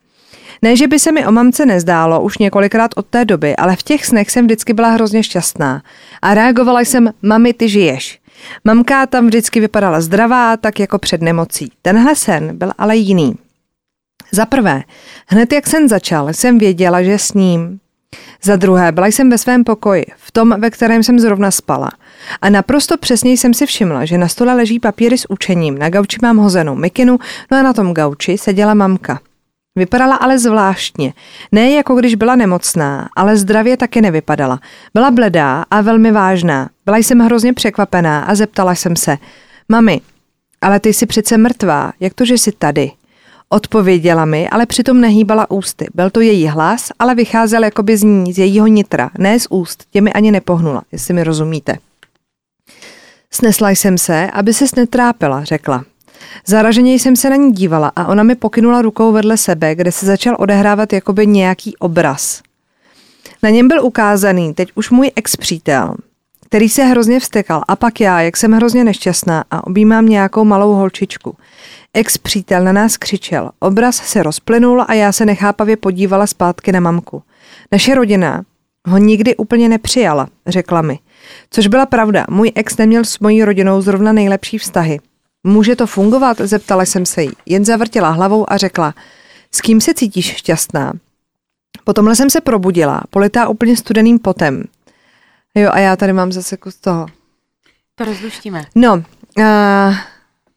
Ne, že by se mi o mamce nezdálo už několikrát od té doby, ale v těch snech jsem vždycky byla hrozně šťastná. A reagovala jsem, mami, ty žiješ. Mamka tam vždycky vypadala zdravá, tak jako před nemocí. Tenhle sen byl ale jiný. Za prvé, hned jak jsem začal, jsem věděla, že s ním. Za druhé, byla jsem ve svém pokoji, v tom, ve kterém jsem zrovna spala. A naprosto přesně jsem si všimla, že na stole leží papíry s učením, na gauči mám hozenou mikinu, no a na tom gauči seděla mamka. Vypadala ale zvláštně. Ne jako když byla nemocná, ale zdravě taky nevypadala. Byla bledá a velmi vážná. Byla jsem hrozně překvapená a zeptala jsem se, mami, ale ty jsi přece mrtvá, jak to, že jsi tady? Odpověděla mi, ale přitom nehýbala ústy. Byl to její hlas, ale vycházel jakoby z ní, z jejího nitra, ne z úst, těmi ani nepohnula, jestli mi rozumíte. Snesla jsem se, aby ses netrápila, řekla. Zaraženě jsem se na ní dívala a ona mi pokynula rukou vedle sebe, kde se začal odehrávat jakoby nějaký obraz. Na něm byl ukázaný teď už můj ex-přítel, který se hrozně vstekal a pak já, jak jsem hrozně nešťastná a objímám nějakou malou holčičku. Ex-přítel na nás křičel, obraz se rozplynul a já se nechápavě podívala zpátky na mamku. Naše rodina ho nikdy úplně nepřijala, řekla mi. Což byla pravda, můj ex neměl s mojí rodinou zrovna nejlepší vztahy. Může to fungovat? Zeptala jsem se jí. Jen zavrtila hlavou a řekla, s kým se cítíš šťastná? Potomhle jsem se probudila, politá úplně studeným potem. Jo, a já tady mám zase kus toho. To rozluštíme. No, uh,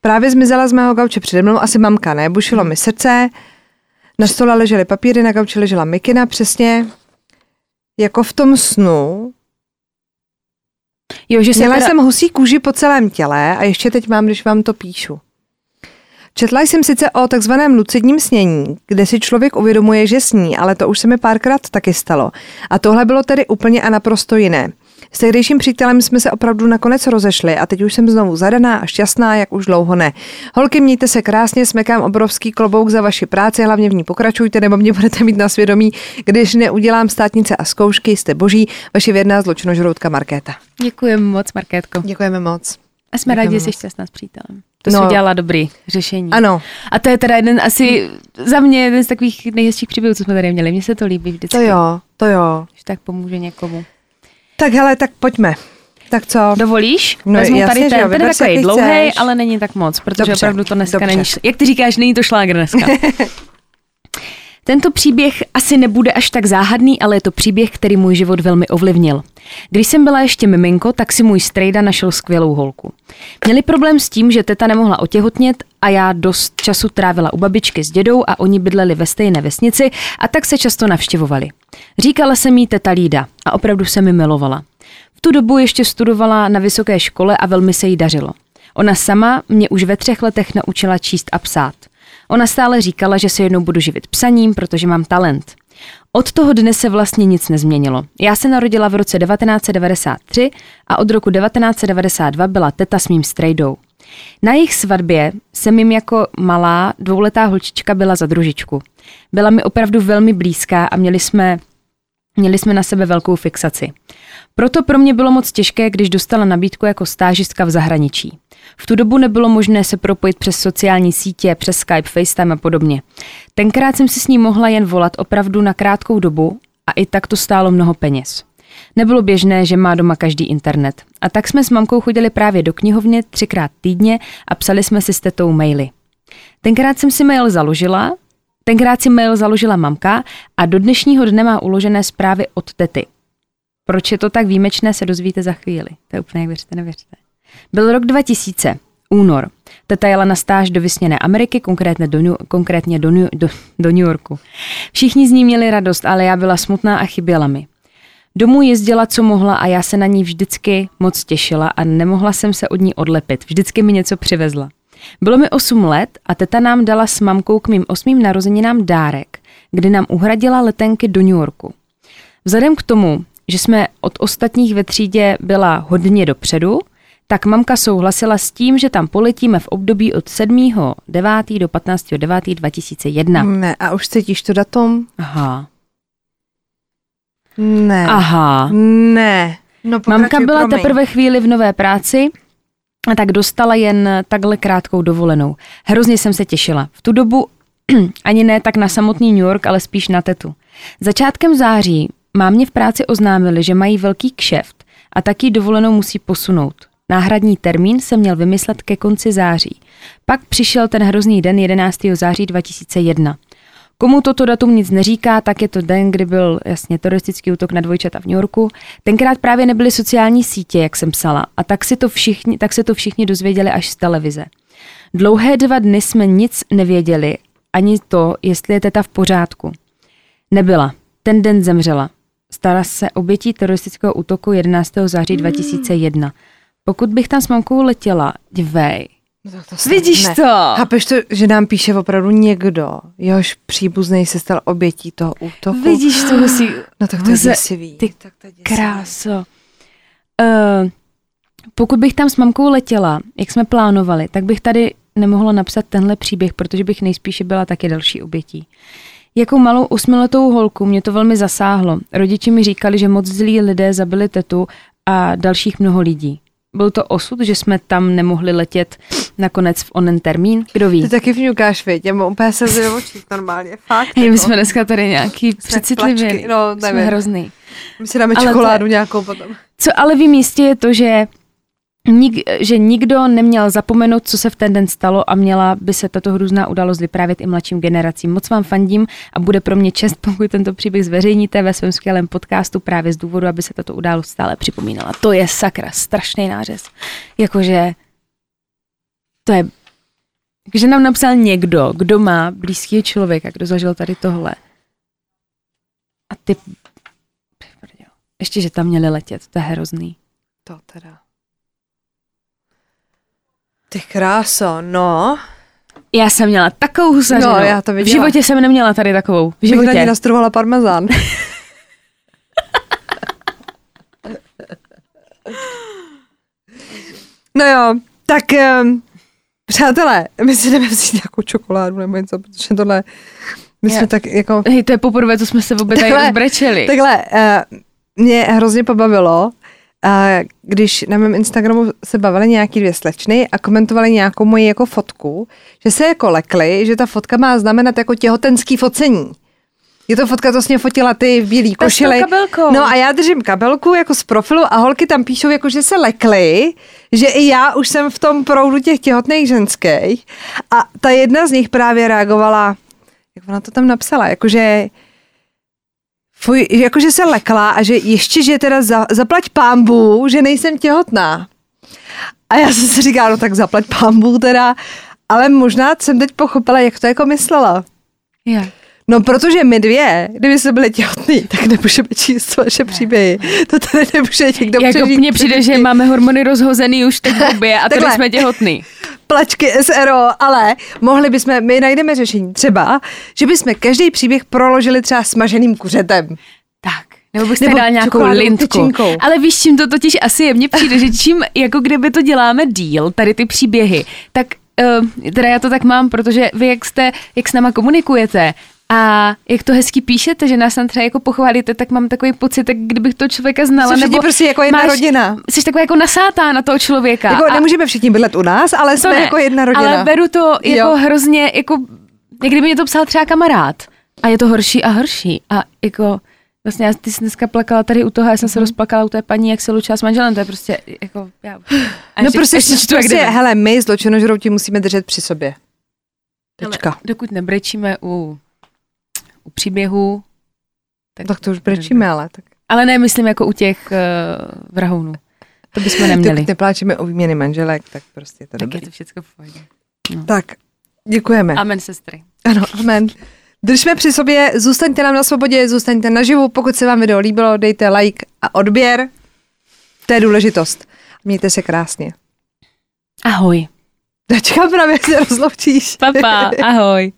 právě zmizela z mého gauče přede mnou, asi mamka, ne? Bušilo mi srdce, na stole ležely papíry, na gauči ležela mikina, přesně jako v tom snu. Jo, že Měla teda... jsem husí kůži po celém těle a ještě teď mám, když vám to píšu. Četla jsem sice o takzvaném lucidním snění, kde si člověk uvědomuje, že sní, ale to už se mi párkrát taky stalo. A tohle bylo tedy úplně a naprosto jiné. S tehdejším přítelem jsme se opravdu nakonec rozešli a teď už jsem znovu zadaná a šťastná, jak už dlouho ne. Holky, mějte se krásně, smekám obrovský klobouk za vaši práci, hlavně v ní pokračujte, nebo mě budete mít na svědomí, když neudělám státnice a zkoušky, jste boží, vaše věrná zločinožroutka Markéta. Děkujeme moc, Markétko. Děkujeme moc. A jsme rádi, že jsi šťastná s přítelem. To No. no. udělala dobrý řešení. Ano, A to je teda jeden asi za mě jeden z takových nejhezčích příběhů, co jsme tady měli. Mně se to líbí vždycky. to jo, to jo. Že tak pomůže někomu. Tak hele, tak pojďme. Tak co? Dovolíš? No, Vezmu jasně, tady ten, ten je takový dlouhý, ale není tak moc, protože Dobře, opravdu to dneska dobře. není, jak ty říkáš, není to šlágr dneska. Tento příběh asi nebude až tak záhadný, ale je to příběh, který můj život velmi ovlivnil. Když jsem byla ještě miminko, tak si můj strejda našel skvělou holku. Měli problém s tím, že teta nemohla otěhotnět a já dost času trávila u babičky s dědou a oni bydleli ve stejné vesnici a tak se často navštěvovali. Říkala se mi teta Lída a opravdu se mi milovala. V tu dobu ještě studovala na vysoké škole a velmi se jí dařilo. Ona sama mě už ve třech letech naučila číst a psát. Ona stále říkala, že se jednou budu živit psaním, protože mám talent. Od toho dne se vlastně nic nezměnilo. Já se narodila v roce 1993 a od roku 1992 byla teta s mým strejdou. Na jejich svatbě jsem jim jako malá dvouletá holčička byla za družičku. Byla mi opravdu velmi blízká a měli jsme, měli jsme na sebe velkou fixaci. Proto pro mě bylo moc těžké, když dostala nabídku jako stážistka v zahraničí. V tu dobu nebylo možné se propojit přes sociální sítě, přes Skype, FaceTime a podobně. Tenkrát jsem si s ní mohla jen volat opravdu na krátkou dobu a i tak to stálo mnoho peněz. Nebylo běžné, že má doma každý internet. A tak jsme s mamkou chodili právě do knihovny třikrát týdně a psali jsme si s tetou maily. Tenkrát jsem si mail založila, tenkrát si mail založila mamka a do dnešního dne má uložené zprávy od tety. Proč je to tak výjimečné, se dozvíte za chvíli. To je úplně jak věřte, nevěřte. Byl rok 2000, únor. Teta jela na stáž do vysněné Ameriky, konkrétně do, New, konkrétně do, New, do, do New Yorku. Všichni z ní měli radost, ale já byla smutná a chyběla mi. Domů jezdila, co mohla a já se na ní vždycky moc těšila a nemohla jsem se od ní odlepit. Vždycky mi něco přivezla. Bylo mi 8 let a teta nám dala s mamkou k mým osmým narozeninám dárek, kdy nám uhradila letenky do New Yorku. Vzhledem k tomu, že jsme od ostatních ve třídě byla hodně dopředu, tak mamka souhlasila s tím, že tam poletíme v období od 7.9. do 15.9.2001. Ne, a už cítíš to datum? Aha. Ne. Aha. Ne. No, Mamka pokračuj, byla promiň. teprve chvíli v nové práci a tak dostala jen takhle krátkou dovolenou. Hrozně jsem se těšila. V tu dobu ani ne tak na samotný New York, ale spíš na tetu. Začátkem září mámě v práci oznámili, že mají velký kšeft a taky dovolenou musí posunout. Náhradní termín se měl vymyslet ke konci září. Pak přišel ten hrozný den 11. září 2001. Komu toto datum nic neříká, tak je to den, kdy byl jasně teroristický útok na dvojčata v New Yorku. Tenkrát právě nebyly sociální sítě, jak jsem psala, a tak si to všichni, tak se to všichni dozvěděli až z televize. Dlouhé dva dny jsme nic nevěděli, ani to, jestli je teta v pořádku. Nebyla. Ten den zemřela. Stala se obětí teroristického útoku 11. září 2001. Pokud bych tam s mamkou letěla, dívej. No tak to Vidíš ne. to? Chápeš to, že nám píše opravdu někdo, jehož příbuzný se stal obětí toho útoku? Vidíš to, musí... No tak to je děsivý. ty tak to děsivý. Kráso. Uh, pokud bych tam s mamkou letěla, jak jsme plánovali, tak bych tady nemohla napsat tenhle příběh, protože bych nejspíše byla taky další obětí. Jako malou osmiletou holku mě to velmi zasáhlo. Rodiči mi říkali, že moc zlí lidé zabili tetu a dalších mnoho lidí. Byl to osud, že jsme tam nemohli letět nakonec v onen termín? Kdo ví? Ty taky vňukáš, viď? Já mám úplně se normálně, fakt. Hej, my jako. jsme dneska tady nějaký přecitlivěný. no, Jsme nevím. hrozný. My si dáme Ale to čokoládu nějakou potom. Co ale vím jistě je to, že, nik, že nikdo neměl zapomenout, co se v ten den stalo a měla by se tato hrůzná událost vyprávět i mladším generacím. Moc vám fandím a bude pro mě čest, pokud tento příběh zveřejníte ve svém skvělém podcastu právě z důvodu, aby se tato událost stále připomínala. To je sakra, strašný nářez. Jakože to je že nám napsal někdo, kdo má blízký člověka, kdo zažil tady tohle. A ty... Ještě, že tam měli letět, to je hrozný. To teda. Ty kráso, no. Já jsem měla takovou husařinu. No, já to v viděla. životě jsem neměla tady takovou. V Bych na ní životě. nastruhovala parmezán. no jo, tak um, přátelé, my si jdeme vzít nějakou čokoládu nebo něco, protože tohle, my jsme Já- tak jako, Hej, to je poprvé, co jsme se vůbec tady Takhle- rozbrečeli. takhle, uh, mě hrozně pobavilo, když na mém Instagramu se bavily nějaký dvě slečny a komentovali nějakou moji jako fotku, že se jako lekli, že ta fotka má znamenat jako těhotenský focení. Je to fotka, to mě fotila ty v bílý košili. No a já držím kabelku jako z profilu a holky tam píšou, jako že se lekly, že i já už jsem v tom proudu těch těhotných ženských. A ta jedna z nich právě reagovala, jak ona to tam napsala, jakože Fuj, jakože se lekla a že ještě, že teda za, zaplať pámbu, že nejsem těhotná. A já jsem si říkala, no tak zaplať pámbu teda, ale možná jsem teď pochopila, jak to jako myslela. Jak? No, protože my dvě, kdyby jsme byli těhotný, tak nemůžeme číst vaše příběhy. To tady nemůže někdo Jako přežít. mně přijde, že máme hormony rozhozený už teď v obě a tady jsme těhotný. plačky SRO, ale mohli bychom, my najdeme řešení třeba, že bychom každý příběh proložili třeba smaženým kuřetem. Tak. Nebo byste Nebo dal nějakou lintku. tyčinkou. Ale víš, čím to totiž asi je? Mně přijde, že čím, jako kdyby to děláme díl, tady ty příběhy, tak uh, teda já to tak mám, protože vy jak jste, jak s náma komunikujete a jak to hezky píšete, že nás tam třeba jako pochválíte, tak mám takový pocit, jak kdybych toho člověka znala. Všichni nebo prostě jako jedna rodina. Jsi taková jako nasátá na toho člověka. Jako a- nemůžeme všichni bydlet u nás, ale to jsme ne, jako jedna rodina. Ale beru to jako Jo. hrozně, jako, jak kdyby mě to psal třeba kamarád. A je to horší a horší. A jako, vlastně já, ty jsi dneska plakala tady u toho, já jsem se rozplakala u té paní, jak se lučila s manželem, to je prostě, jako, já. A No ještě- prostě, ještě čtu, jak prostě hele, my zločinožrouti musíme držet při sobě. Ale Tečka. Dokud nebrečíme u, u příběhů, Tak to už brečíme, ale tak. ale ne, myslím jako u těch uh, vrahounů. To bychom neměli. Dokud nepláčeme o výměny manželek, tak prostě je to Tak dobrý. je to všechno v pohodě. Tak, děkujeme. Amen, sestry. Ano, amen. Držme při sobě, zůstaňte nám na svobodě, zůstaňte naživu. Pokud se vám video líbilo, dejte like a odběr. To je důležitost. Mějte se krásně. Ahoj. Čekám právě, jak se rozloučíš. Papa, ahoj.